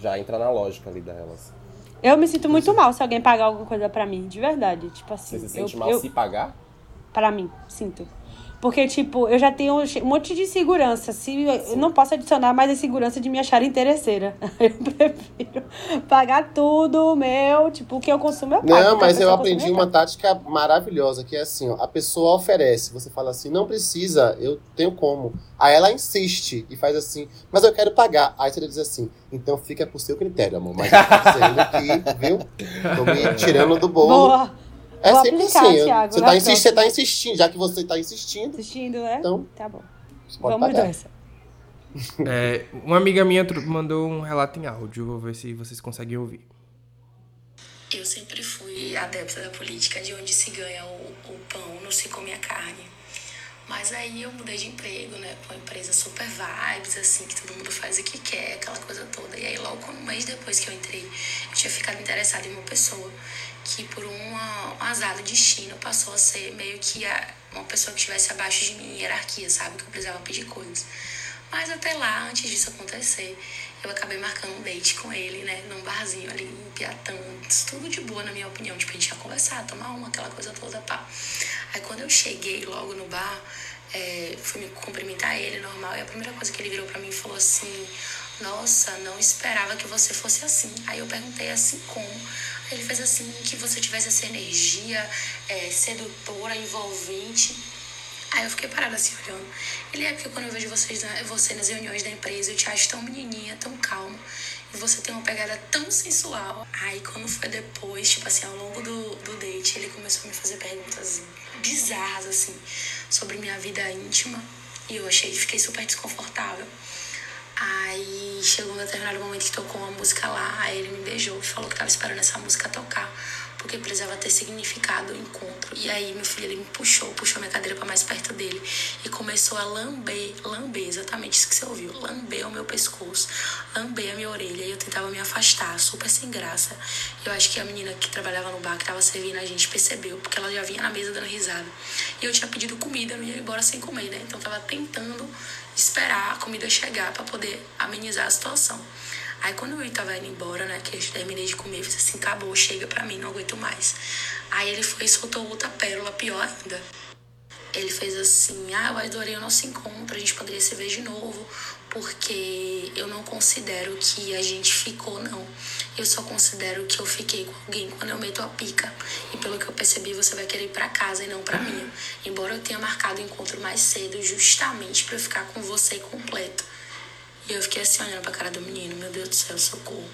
já entra na lógica ali da relação. Eu me sinto muito mal se alguém pagar alguma coisa pra mim, de verdade. Tipo assim, Você se sente eu, mal eu, se pagar? Pra mim, sinto. Porque, tipo, eu já tenho um monte de insegurança. Se eu não posso adicionar mais a insegurança de me achar interesseira. Eu prefiro pagar tudo meu, tipo, o que eu consumo eu pago. Não, a mas eu aprendi uma tática maravilhosa, que é assim, ó, a pessoa oferece, você fala assim, não precisa, eu tenho como. Aí ela insiste e faz assim, mas eu quero pagar. Aí você diz assim, então fica pro seu critério, amor. Mas eu tô dizendo que, viu? Tô me tirando do bolo. Boa. É Vou sempre aplicar, assim. Thiago, você, tá insistindo, você tá insistindo, já que você tá insistindo, Assistindo, né? então Tá bom. Vamos pagar. nessa. É, uma amiga minha mandou um relato em áudio, vou ver se vocês conseguem ouvir. Eu sempre fui adepta da política, de onde se ganha o, o pão, não se come a carne. Mas aí eu mudei de emprego, né? Pra uma empresa super vibes, assim, que todo mundo faz o que quer, aquela coisa toda. E aí logo um mês depois que eu entrei, eu tinha ficado interessada em uma pessoa que por uma, um azar do destino passou a ser meio que a- uma pessoa que estivesse abaixo de mim em hierarquia, sabe? Que eu precisava pedir coisas. Mas até lá, antes disso acontecer, eu acabei marcando um date com ele, né? Num barzinho ali em Piatã. Tudo de boa, na minha opinião. Tipo, a gente ia conversar, tomar uma, aquela coisa toda, pá. Aí quando eu cheguei logo no bar, é, fui me cumprimentar ele, normal. E a primeira coisa que ele virou pra mim falou assim: Nossa, não esperava que você fosse assim. Aí eu perguntei assim como. Ele fez assim: Que você tivesse essa energia é, sedutora, envolvente. Aí eu fiquei parada assim olhando. Ele é porque quando eu vejo vocês na- você nas reuniões da empresa, eu te acho tão menininha, tão calma. E você tem uma pegada tão sensual. Aí quando foi depois, tipo assim, ao longo do, do date, ele começou a me fazer perguntas bizarras, assim, sobre minha vida íntima. E eu achei, fiquei super desconfortável. Aí chegou um determinado momento que tocou uma música lá, aí ele me beijou e falou que tava esperando essa música tocar, porque precisava ter significado o encontro. E aí meu filho ele me puxou, puxou minha cadeira pra mais perto dele e começou a lamber, lamber, exatamente isso que você ouviu, lamber o meu pescoço, lamber a minha orelha. E eu tentava me afastar, super sem graça. Eu acho que a menina que trabalhava no bar, que tava servindo a gente, percebeu, porque ela já vinha na mesa dando risada. E eu tinha pedido comida, eu não ia embora sem comer, né? Então tava tentando esperar a comida chegar pra poder amenizar a situação. Aí quando eu tava indo embora, né, que eu terminei de comer, eu fiz assim, acabou, chega pra mim, não aguento mais. Aí ele foi e soltou outra pérola pior ainda. Ele fez assim, ah, eu adorei o nosso encontro, a gente poderia se ver de novo, porque eu não considero que a gente ficou, não. Eu só considero que eu fiquei com alguém quando eu meto a pica. E pelo que eu percebi, você vai querer ir pra casa e não pra mim. Embora eu tenha marcado o encontro mais cedo, justamente eu ficar com você completo. E eu fiquei assim olhando pra cara do menino, meu Deus do céu, socorro.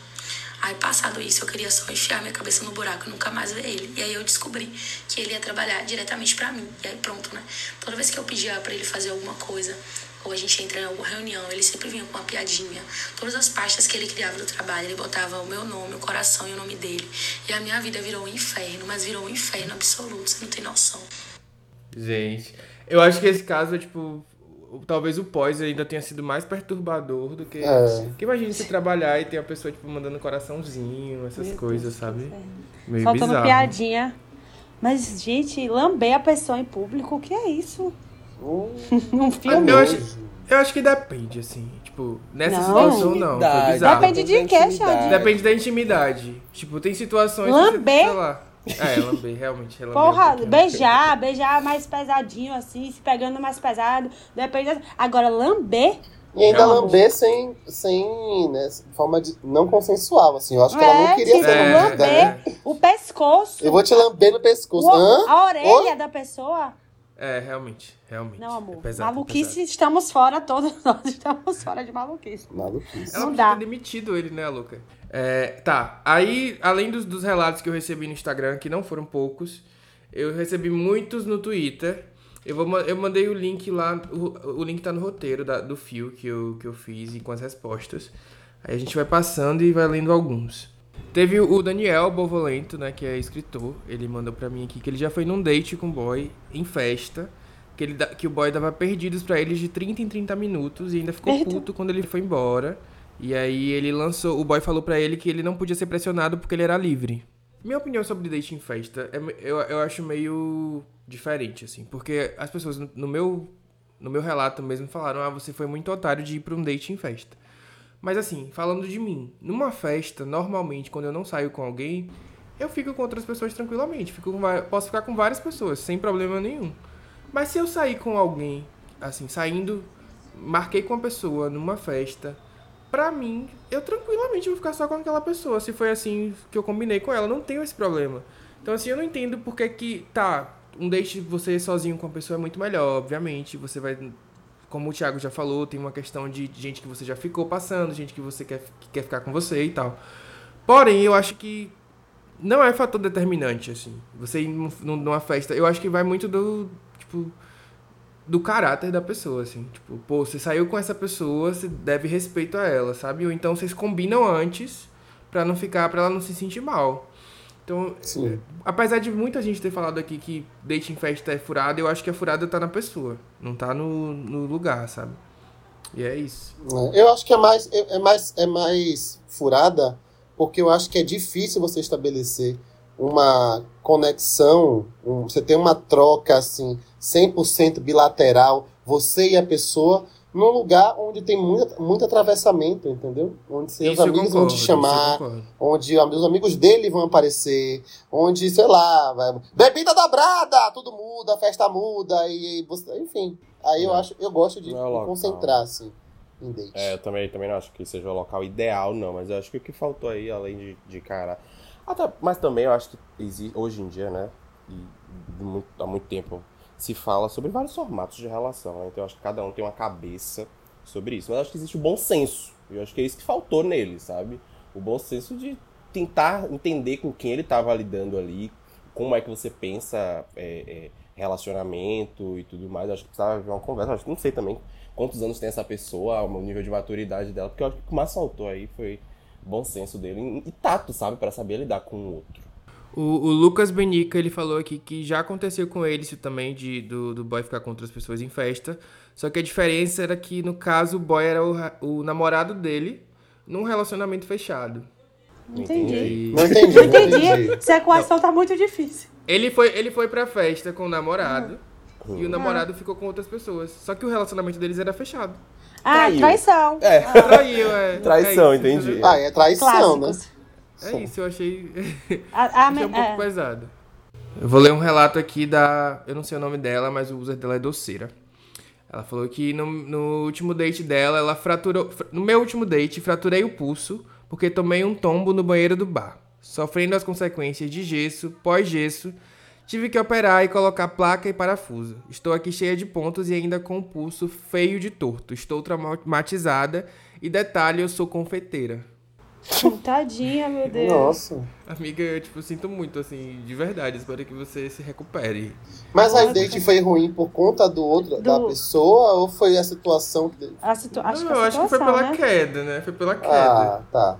Aí, passado isso, eu queria só enfiar minha cabeça no buraco e nunca mais ver ele. E aí eu descobri que ele ia trabalhar diretamente pra mim. E aí pronto, né? Toda vez que eu pedia pra ele fazer alguma coisa, ou a gente entra em alguma reunião, ele sempre vinha com uma piadinha. Todas as pastas que ele criava do trabalho, ele botava o meu nome, o coração e o nome dele. E a minha vida virou um inferno, mas virou um inferno absoluto, você não tem noção. Gente, eu acho que esse caso tipo. Talvez o pós ainda tenha sido mais perturbador do que. É. Que imagina você trabalhar e ter a pessoa, tipo, mandando coraçãozinho, essas Meu coisas, Deus, sabe? inferno. Meio Faltando bizarro. piadinha. Mas, gente, lamber a pessoa em público, o que é isso? Hum, Um filme? Eu acho, eu acho que depende, assim. Tipo, nessa Não. situação não. Foi bizarro. Depende de quê. Xande? Depende da intimidade. Tipo, tem situações Lamber? que você, sei lá. É, lamber, realmente. é lamber um Porra, pouquinho. beijar, beijar mais pesadinho, assim, se pegando mais pesado. Depende. da- Agora, lamber. E ainda Não. lamber sem, sem né, forma de não consensual, assim. Eu acho que ela não É, queria tipo, ser É, lambida, né? lamber o pescoço. Eu vou te lamber no pescoço. o- Hã? a orelha da pessoa. É, realmente. Realmente. Não, amor. É pesado, maluquice, estamos fora, todos nós estamos fora de maluquice. Maluquice. Ela Não dá. ter demitido ele, né, Luca? É, tá. Aí, além dos, dos relatos que eu recebi no Instagram, que não foram poucos, eu recebi muitos no Twitter. Eu, vou, eu mandei o link lá, o, o link tá no roteiro da- do fio que eu, que eu fiz e com as respostas. Aí a gente vai passando e vai lendo alguns. Teve o Daniel Bovolento, né, que é escritor. Ele mandou pra mim aqui que ele já foi num date com o boy em festa. Que, ele, que o boy dava perdidos pra eles de 30 em 30 minutos e ainda ficou puto quando ele foi embora. E aí ele lançou. O boy falou pra ele que ele não podia ser pressionado porque ele era livre. Minha opinião sobre date em festa, é eu, eu acho meio diferente, assim. Porque as pessoas no, meu, no meu relato mesmo falaram: ah, você foi muito otário de ir pra um date em festa. Mas assim, falando de mim, numa festa, normalmente, quando eu não saio com alguém, eu fico com outras pessoas tranquilamente. Fico com posso ficar com várias pessoas, sem problema nenhum. Mas se eu sair com alguém, assim, saindo, marquei com uma pessoa numa festa, pra mim, eu tranquilamente vou ficar só com aquela pessoa. Se foi assim que eu combinei com ela, não tenho esse problema. Então, assim, eu não entendo porque que, tá, um date você sozinho com a pessoa é muito melhor, obviamente. Você vai, como o Thiago já falou, tem uma questão de gente que você já ficou passando, gente que você quer, que quer ficar com você e tal. Porém, eu acho que não é fator determinante, assim. Você ir num- num- numa festa, eu acho que vai muito do, tipo, do caráter da pessoa, assim. Tipo, pô, você saiu com essa pessoa, você deve respeito a ela, sabe? Ou então vocês combinam antes pra não ficar, pra ela não se sentir mal. Então, Sim. apesar de muita gente ter falado aqui que date em festa é furada, eu acho que a furada tá na pessoa, não tá no, no lugar, sabe? E é isso. É, Eu acho que é mais, é, é mais, é mais furada, porque eu acho que é difícil você estabelecer uma conexão, um- você tem uma troca assim, 100% bilateral, você e a pessoa, num lugar onde tem muita, muito atravessamento, entendeu? Onde seus Isso eu amigos vão concordo, te isso eu chamar, onde os amigos dele vão aparecer, onde, sei lá, vai- bebida dobrada, tudo muda, a festa muda, e você, enfim. Aí eu É. acho, eu gosto de é me concentrar, assim, em date. É, eu também, também não acho que seja o local ideal, não, mas eu acho que o que faltou aí, além de, de cara. Até, mas também eu acho que existe, hoje em dia, né? E muito- há muito tempo se fala sobre vários formatos de relação, né? Então eu acho que cada um tem uma cabeça sobre isso. Mas eu acho que existe o bom senso. E eu acho que é isso que faltou nele, sabe? O bom senso de tentar entender com quem ele estava lidando ali, como é que você pensa é, é, relacionamento e tudo mais. Eu acho que precisava haver uma conversa. Eu acho que não sei também quantos anos tem essa pessoa, o nível de maturidade dela, porque eu acho que o que mais faltou aí foi bom senso dele e tato, sabe, Pra saber lidar com o outro. O, o Lucas Benica, ele falou aqui que já aconteceu com ele isso também, de, do, do boy ficar com outras pessoas em festa. Só que a diferença era que, no caso, o boy era o, o namorado dele num relacionamento fechado. Entendi. Não entendi, Não entendi. entendi. Essa equação tá muito difícil. ele foi, ele foi pra festa com o namorado e o namorado ficou com outras pessoas. Só que o relacionamento deles era fechado. Ah, Traiu. traição. É, Traiu, é. Traição, é isso, entendi. Ah, é traição, né? Clássicos. É isso, eu achei. A, a, Achei um pouco é. pesado. Eu vou ler um relato aqui da. Eu não sei o nome dela, mas o user dela é doceira. Ela falou que no, no último date dela, ela fraturou. fra- No meu último date, fraturei o pulso porque tomei um tombo no banheiro do bar. Sofrendo as consequências de gesso, pós-gesso, tive que operar e colocar placa e parafuso. Estou aqui cheia de pontos e ainda com o pulso feio de torto. Estou traumatizada e detalhe, eu sou confeiteira. Tadinha, meu Deus. Nossa. Amiga, eu, tipo, sinto muito, assim, de verdade. Espero que você se recupere. Mas o date foi ruim por conta do outro, da Do- pessoa, ou foi a situação que. A situ... acho não, que eu a acho que foi situação, pela né? queda, né? Foi pela queda. Ah, tá.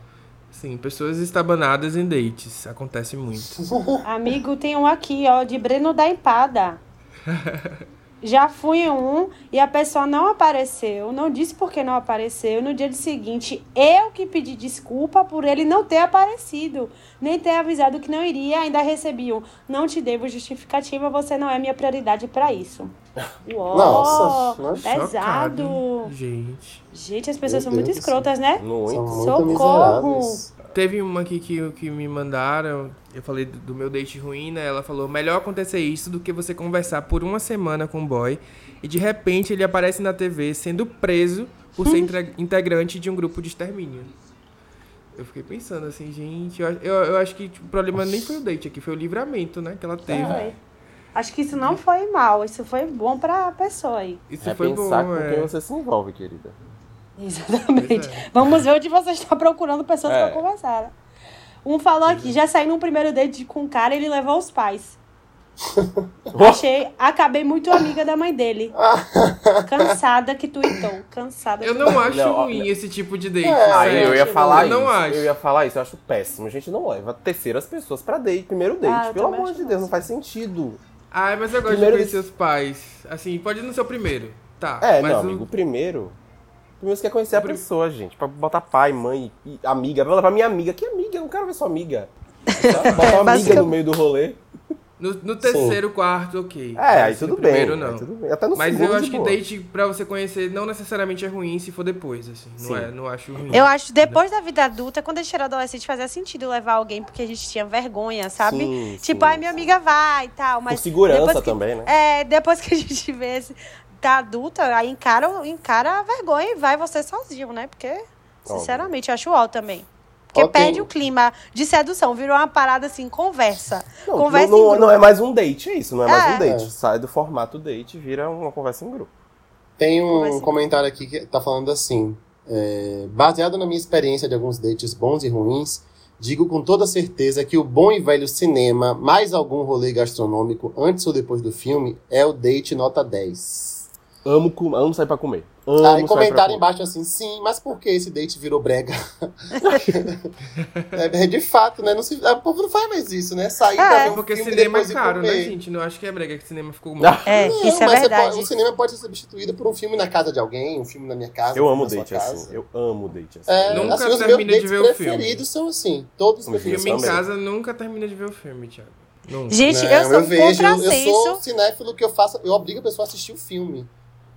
Sim, pessoas estabanadas em dates. Acontece muito. Amigo, tem um aqui, ó, de Breno da Empada. Já fui em um e a pessoa não apareceu, não disse por que não apareceu. No dia seguinte, eu que pedi desculpa por ele não ter aparecido, nem ter avisado que não iria. Ainda recebi um, não te devo justificativa, você não é minha prioridade pra isso. Nossa, nossa, pesado. Chocado, Gente. Gente, as pessoas Meu são muito Deus do escrotas, né? São Muito. muito Socorro. miseráveis. Teve uma aqui que, que me mandaram. Eu falei do, do meu date ruim, né? Ela falou: melhor acontecer isso do que você conversar por uma semana com um boy e de repente ele aparece na TV sendo preso por ser integrante de um grupo de extermínio. Eu fiquei pensando assim, gente, eu, eu, eu acho que tipo, o problema nem foi o date aqui, foi o livramento, né? Que ela teve. Foi. Acho que isso não foi mal, isso foi bom pra pessoa aí. Isso É foi bom, pensar com é. quem você se envolve, querida. Exatamente. É. Vamos ver onde você está procurando pessoas É. pra conversar. né? Um falou aqui, já saí num primeiro date com um cara e ele levou os pais. Achei, acabei muito amiga da mãe dele. Cansada que tweetou. Cansada Eu não acho Não, ruim esse tipo de date. Ah, sério. eu ia falar eu isso. não acho. Eu ia falar isso, eu acho péssimo. A gente não leva terceiras pessoas pra date, primeiro date. Ah, Pelo amor de Deus, não faz sentido. Ai, mas eu gosto Primeiro de conhecer eles- os pais. Assim, pode ir no seu primeiro. Tá. É, mas não, o- amigo, primeiro. Primeiro você quer conhecer a Prim- pessoa, gente. Pra botar pai, mãe, e amiga. Pra levar minha amiga. Que amiga? Eu não quero ver sua amiga. Botar uma amiga Basicamente- no meio do rolê. No, no terceiro, quarto, ok. É, aí tudo no bem. primeiro, aí não. tudo bem. Até no Mas segundo, eu acho que boa. date pra você conhecer não necessariamente é ruim se for depois, assim. Não, Sim. é, não acho ruim. Eu acho que depois da vida adulta, quando a gente era adolescente, fazia sentido levar alguém porque a gente tinha vergonha, sabe? Sim, tipo, sim, ai, minha amiga vai e tal. Mas Por segurança depois que- também, né? É, depois que a gente vê esse, tá adulta, aí encara, encara a vergonha e vai você sozinho, né? Porque, sinceramente, eu acho ó também. Porque tem- perde o clima de sedução, virou uma parada assim, conversa. Não, conversa não, em grupo. não é mais um date, é isso. Não é mais É. um date. Sai do formato date e vira uma conversa em grupo. Tem um ser. comentário aqui que tá falando assim: é, baseado na minha experiência de alguns dates bons e ruins, digo com toda certeza que o bom e velho cinema, mais algum rolê gastronômico antes ou depois do filme, é o date nota 10. Amo, com- amo sair pra comer. Amo Aí comentaram embaixo assim, sim, mas por que esse date virou brega? é, é de fato, né? Não se, o povo não faz mais isso, né? Sair É. um Porque filme e cinema é caro, né, gente? Não acho que é brega que cinema ficou muito. É, Não, isso é verdade. pode- o cinema pode ser substituído por um filme na casa de alguém, um filme na minha casa. Eu amo date sua casa. assim. Eu amo date assim. É, Nunca assim, os meus terminei de ver o filme. preferidos são assim. Todos os Os preferidos Filme em casa nunca termina de ver o filme, Thiago. Nunca. Gente, Não, eu sou um vejo, eu, sou cinéfilo que eu faço, eu obrigo a pessoa a assistir o filme.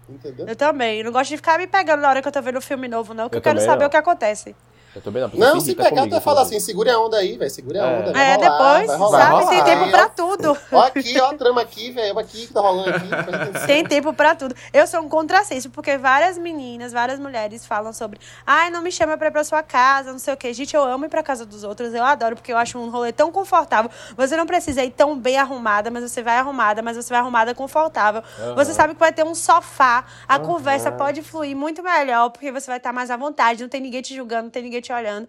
Entendeu? Eu também. Eu não gosto de ficar me pegando na hora que eu tô vendo um filme novo, não, que eu, Eu quero saber não. o que acontece. Eu tô bem, a pessoa Não, se pegar, comigo, tu vai falar assim, segura a onda aí, velho, segura a É. onda. vai É, rolar, depois, vai rolar, sabe? vai Tem tempo rolar. pra tudo. Ó aqui, ó a trama aqui, velho, ó aqui que tá rolando aqui. Tem tempo pra tudo. Eu sou um contrassenso, porque várias meninas, várias mulheres falam sobre ai, não me chama pra ir pra sua casa, não sei o quê. Gente, eu amo ir pra casa dos outros, eu adoro, porque eu acho um rolê tão confortável. Você não precisa ir tão bem arrumada, mas você vai arrumada, mas você vai arrumada confortável. Você sabe que vai ter um sofá, a conversa pode fluir muito melhor, porque você vai estar mais à vontade, não tem ninguém te julgando, não tem ninguém te olhando.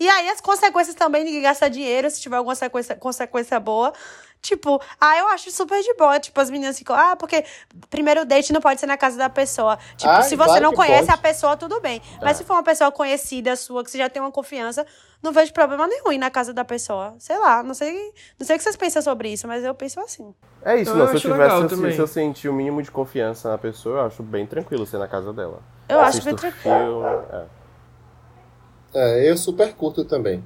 E aí as consequências também, ninguém gasta dinheiro, se tiver alguma consequência, consequência boa. Tipo, ah, eu acho super de boa. Tipo, as meninas ficam, ah, porque primeiro date não pode ser na casa da pessoa. Tipo, Ai, se você claro não conhece pode. a pessoa, tudo bem. Mas se for uma pessoa conhecida sua, que você já tem uma confiança, não vejo problema nenhum ir na casa da pessoa. Sei lá, não sei, não sei o que vocês pensam sobre isso, mas eu penso assim. É isso, não. Se eu acho tivesse, se eu- também. se eu sentir o mínimo de confiança na pessoa, eu acho bem tranquilo ser na casa dela. Eu acho Assisto bem tranquilo. filme, é. É, eu super curto também.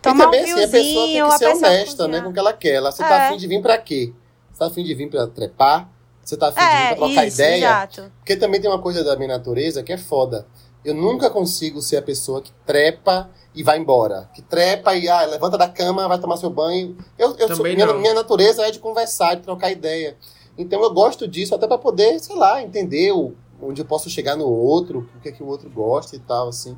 Tomar e também, um assim, a pessoa tem que ser honesta, né, com o que ela quer. Ela, você É. tá afim de vir pra quê? Você tá afim de vir pra trepar? Você tá afim de vir É, pra trocar isso, ideia? exato. Porque também tem uma coisa da minha natureza que é foda. Eu nunca consigo ser a pessoa que trepa e vai embora. Que trepa e ah, levanta da cama, vai tomar seu banho. Eu, eu sou, Também minha, não. minha natureza é de conversar, de trocar ideia. Então eu gosto disso até pra poder, sei lá, entender o, onde eu posso chegar no outro, o que é que o outro gosta e tal, assim.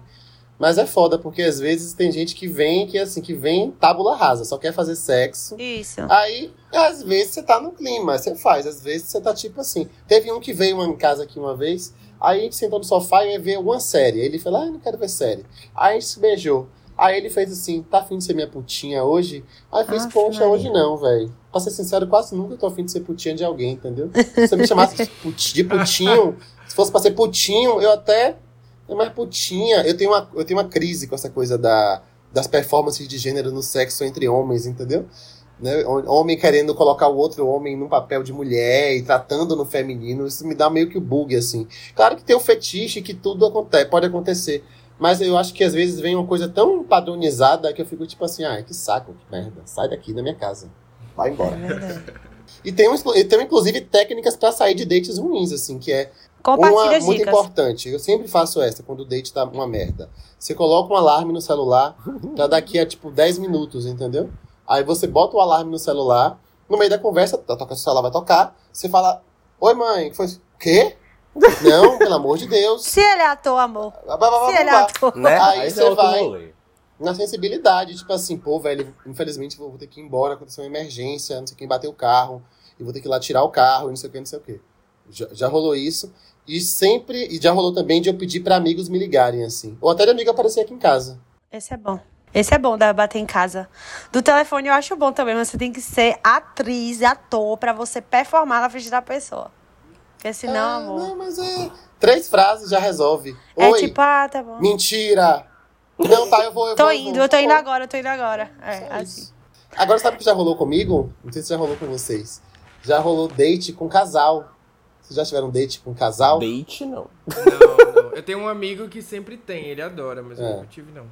Mas é foda, porque às vezes tem gente que vem, que assim, que vem tábula rasa, só quer fazer sexo. Isso. Aí, às vezes, você tá no clima, você faz. Às vezes, você tá tipo assim. Teve um que veio em casa aqui uma vez, aí a gente sentou no sofá e ia ver uma série. Aí ele falou, ah, eu não quero ver série. Aí a gente se beijou. Aí ele fez assim, tá afim de ser minha putinha hoje? Aí eu fiz, poxa, Maria. hoje não, velho. Pra ser sincero, quase nunca tô afim de ser putinha de alguém, entendeu? Se você me chamasse de putinho, se fosse pra ser putinho, eu até... É mais putinha. Eu tenho, uma, eu tenho uma crise com essa coisa da, das performances de gênero no sexo entre homens, entendeu? né? Homem querendo colocar o outro homem num papel de mulher e tratando no feminino, isso me dá meio que o bug, assim. Claro que tem o fetiche que tudo acontece, pode acontecer. Mas eu acho que às vezes vem uma coisa tão padronizada que eu fico tipo assim, ah, que saco, que merda. Sai daqui da minha casa. Vai embora. E tem, um, e tem inclusive técnicas pra sair de dates ruins, assim, que é Compartilha uma as muito dicas. importante. Eu sempre faço essa quando o date tá uma merda. Você coloca um alarme no celular pra daqui a tipo 10 minutos, entendeu? Aí você bota o alarme no celular, no meio da conversa, tá toca, o celular vai tocar, você fala: Oi, mãe, que foi isso? Quê? Não, pelo amor de Deus. Se ele é ator, amor. Blá, blá, blá, Se ele é ator. Né? Aí você é vai. rolê. Na sensibilidade, tipo assim, pô, velho, infelizmente vou ter que ir embora, aconteceu uma emergência, não sei quem bateu o carro, e vou ter que ir lá tirar o carro, e não sei o que, não sei o que. Já, já rolou isso. E sempre, e já rolou também de eu pedir pra amigos me ligarem, assim. Ou até de amigo aparecer aqui em casa. Esse é bom. Esse é bom da bater em casa. Do telefone eu acho bom também, mas você tem que ser atriz, ator, pra você performar na frente da pessoa. Porque senão, Ah, amor. Não, mas é. Três frases já resolve. É Oi, tipo, ah, tá bom. mentira. Não, tá, eu vou. Eu Tô vou, indo, vou. eu tô indo Pô, agora, eu tô indo agora. É, assim. Agora sabe o que já rolou comigo? Não sei se já rolou com vocês. Já rolou date com casal. Vocês já tiveram date com casal? Date, não. Não, não. Eu tenho um amigo que sempre tem, ele adora, mas eu É. nunca tive, não.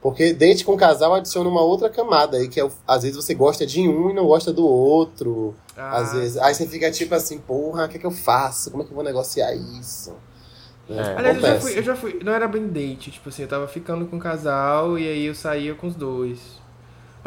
Porque date com casal adiciona uma outra camada aí, que é, às vezes você gosta de um e não gosta do outro. Ah, Às vezes. Aí você fica tipo assim, porra, o que é que eu faço? Como é que eu vou negociar isso? Né? É. Aliás, eu já, fui, eu já fui. Não era bem date, tipo assim, eu tava ficando com um casal e aí eu saía com os dois.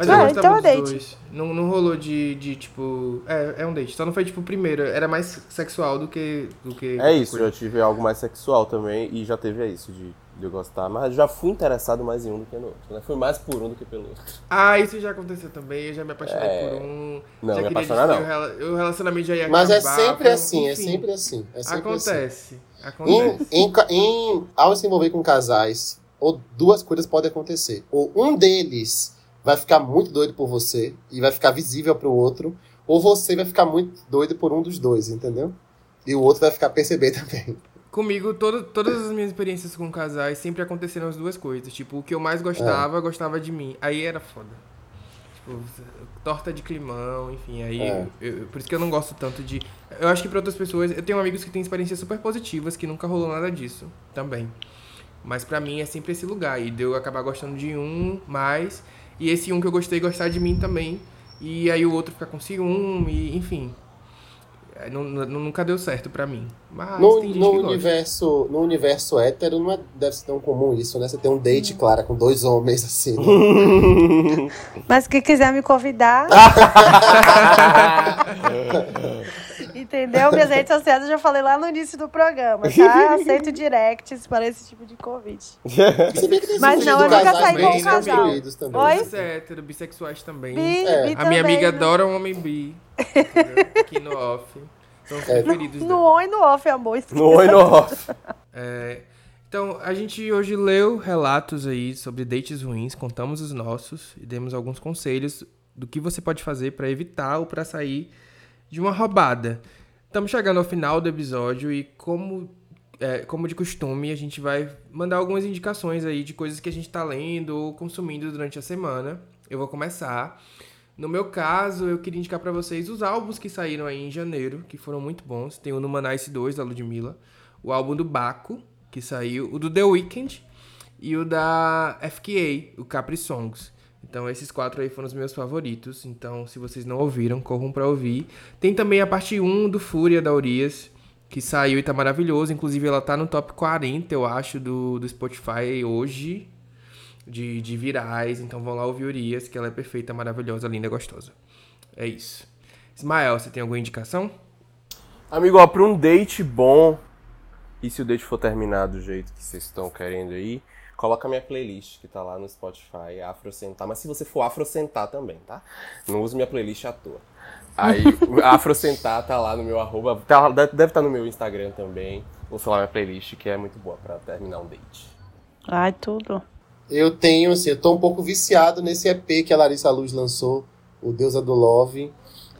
Mas eu Ah, gostava então é dos date. dois. Não, não rolou de, de, tipo. É, é um date. Só não foi tipo o primeiro. Era mais sexual do que. Do que É isso, coisa. já tive algo mais sexual também e já teve isso de, de eu gostar, mas já fui interessado mais em um do que no outro, né? Fui mais por um do que pelo outro. Ah, isso já aconteceu também. Eu já me apaixonei É. por um. Não, já me apaixonar não. O rela- o relacionamento já ia Mas é acabar, sempre foi- assim, é sempre assim. É sempre assim. Acontece. Em, Acontece. em, ca- em- ao se envolver com casais, ou duas coisas podem acontecer. Ou um deles vai ficar muito doido por você e vai ficar visível pro outro, ou você vai ficar muito doido por um dos dois, entendeu? E o outro vai ficar a perceber também. Comigo, todo, todas as minhas experiências com casais sempre aconteceram as duas coisas. Tipo, o que eu mais gostava, gostava de mim. Aí era foda. Tipo, torta de climão, enfim. Aí, É. eu- por isso que eu não gosto tanto de. Eu acho que pra outras pessoas. Eu tenho amigos que têm experiências super positivas, que nunca rolou nada disso também. Mas pra mim é sempre esse lugar. E de eu acabar gostando de um mais. E esse um que eu gostei gostar de mim também. E aí o outro ficar com ciúme, enfim. É, nu- nu- nunca deu certo pra mim. Mas no, tem gente no que gosta. universo, no universo hétero não é, deve ser tão comum isso, né? Você tem um date, Clara, com dois homens assim. né? Mas quem quiser me convidar. Entendeu? Minhas redes sociais eu já falei lá no início do programa, tá? Aceito directs para esse tipo de convite. Mas não, eu nunca saí com um casal. também. Oi? É hétero, bissexuais também. Bi, É. bi A minha também, amiga no- adora um homem bi. Aqui no off. São os É. preferidos No on e no off, amor. No oi no off. É, então, a gente hoje leu relatos aí sobre dates ruins, contamos os nossos e demos alguns conselhos do que você pode fazer pra evitar ou pra sair de uma roubada. Estamos chegando ao final do episódio e como é, como de costume, a gente vai mandar algumas indicações aí de coisas que a gente tá lendo ou consumindo durante a semana. Eu vou começar. No meu caso, eu queria indicar pra vocês os álbuns que saíram aí em janeiro, que foram muito bons. Tem o Numanice 2, da Ludmilla, o álbum do Baco, que saiu, o do The Weeknd e o da FKA, o Capri Songs. Então esses quatro aí foram os meus favoritos. Então, se vocês não ouviram, corram pra ouvir. Tem também a parte 1 do Fúria da Urias, que saiu e tá maravilhoso. Inclusive, ela tá no top 40, eu acho, do, do Spotify hoje, de, de virais. Então vão lá ouvir Urias, que ela é perfeita, maravilhosa, linda, gostosa. É isso. Ismael, você tem alguma indicação? Amigo, ó, pra um date bom, e se o date for terminar do jeito que vocês estão querendo aí, coloca a minha playlist que tá lá no Spotify, Afrocentar. Mas se você for Afrocentar também, tá? Não use minha playlist à toa. Aí, o Afrocentar tá lá no meu arroba, tá- deve estar no meu Instagram também. Vou falar minha playlist, que é muito boa pra terminar um date. Ai, tudo. Eu tenho, assim, eu tô um pouco viciado nesse EP que a Larissa Luz lançou, o Deusa do Love.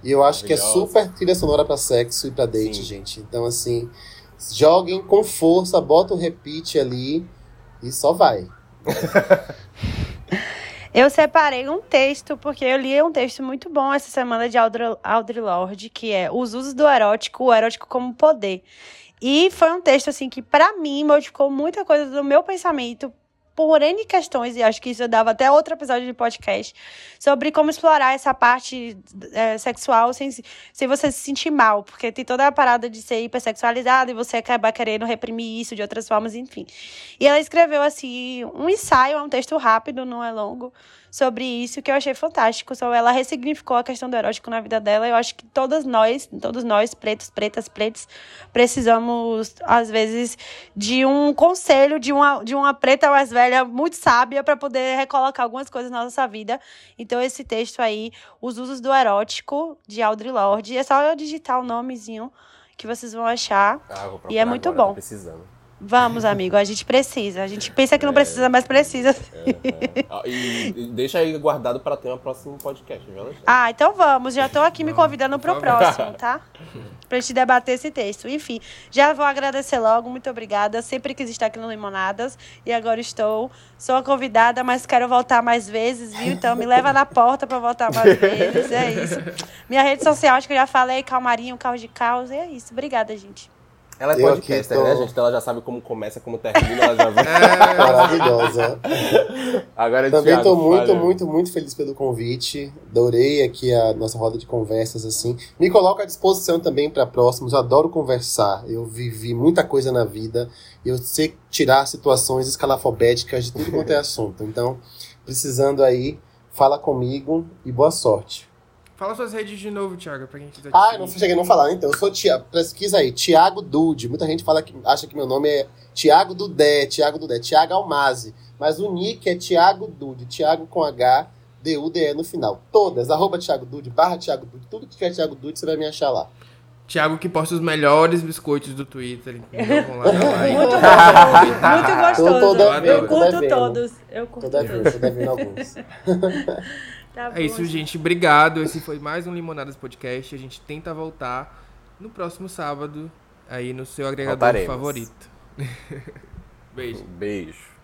E eu acho que é super trilha sonora pra sexo e pra date, Sim. gente. Então, assim, joguem com força, bota o repeat ali e só vai. Eu separei um texto, porque eu li um texto muito bom essa semana de Audre, Audre Lorde, que é Os Usos do Erótico, o Erótico como Poder. E foi um texto, assim, que pra mim modificou muita coisa do meu pensamento por N questões, e acho que isso dava até outro episódio de podcast, sobre como explorar essa parte é, sexual sem, se- sem você se sentir mal, porque tem toda a parada de ser hipersexualizado e você acabar querendo reprimir isso de outras formas, enfim. E ela escreveu, assim, um ensaio, é um texto rápido, não é longo, sobre isso, que eu achei fantástico. Só ela ressignificou a questão do erótico na vida dela. Eu acho que todas nós, todos nós, pretos, pretas, pretos, precisamos, às vezes, de um conselho de uma, de uma preta mais velha, muito sábia, para poder recolocar algumas coisas na nossa vida. Então, esse texto aí, Os Usos do Erótico, de Audre Lorde, é só eu digitar o nomezinho que vocês vão achar. Ah, E é muito agora, tô bom. precisando. Vamos, amigo, a gente precisa. A gente pensa que não precisa, mas precisa. Ah, E, e deixa aí guardado pra ter um próximo podcast, viu, Alexandre? Ah, então vamos. Já estou aqui me convidando pro favor. próximo, tá? Pra gente debater esse texto. Enfim, já vou agradecer logo. Muito obrigada. Sempre quis estar aqui no Limonadas. E agora estou. Sou a convidada, mas quero voltar mais vezes, viu? Então me leva na porta pra voltar mais vezes. É isso. Minha rede social, acho que eu já falei. Calmarinho, caos de caos. E é isso. Obrigada, gente. Ela é Eu podcaster, aqui tô- né, gente? Então ela já sabe como começa, como termina, ela já vai. É, Maravilhosa. Agora, Também Thiago, tô muito, fala. muito, muito feliz pelo convite. Adorei aqui a nossa roda de conversas, assim. Me coloco à disposição também para próximos. Eu adoro conversar. Eu vivi muita coisa na vida. Eu sei tirar situações escalafobéticas de tudo quanto é assunto. Então, precisando aí, fala comigo e boa sorte. Fala suas redes de novo, Thiago, pra quem quiser te Ah, não cheguei a não falar, então. Eu sou Tiago. Pesquisa aí, Tiago Dude. Muita gente fala que acha que meu nome é Tiago Dudé, Tiago Dudé, Tiago Almazi. Mas o nick é Tiago Dude, Tiago com H, D-U-D-E no final. Todas, arroba Tiago Dude, barra Tiago Dude, tudo que tiver Tiago Dude, você vai me achar lá. Thiago que posta os melhores biscoitos do Twitter. Entendeu? Vão lá. Muito gostoso. Muito gostoso. Tô devendo, eu tô curto todos. Eu curto Tô devendo, todos. tô devendo alguns. Tá bom, É isso, gente. Obrigado. Esse foi mais um Limonadas Podcast. A gente tenta voltar no próximo sábado aí no seu agregador Voltaremos. favorito. Beijo. Beijo.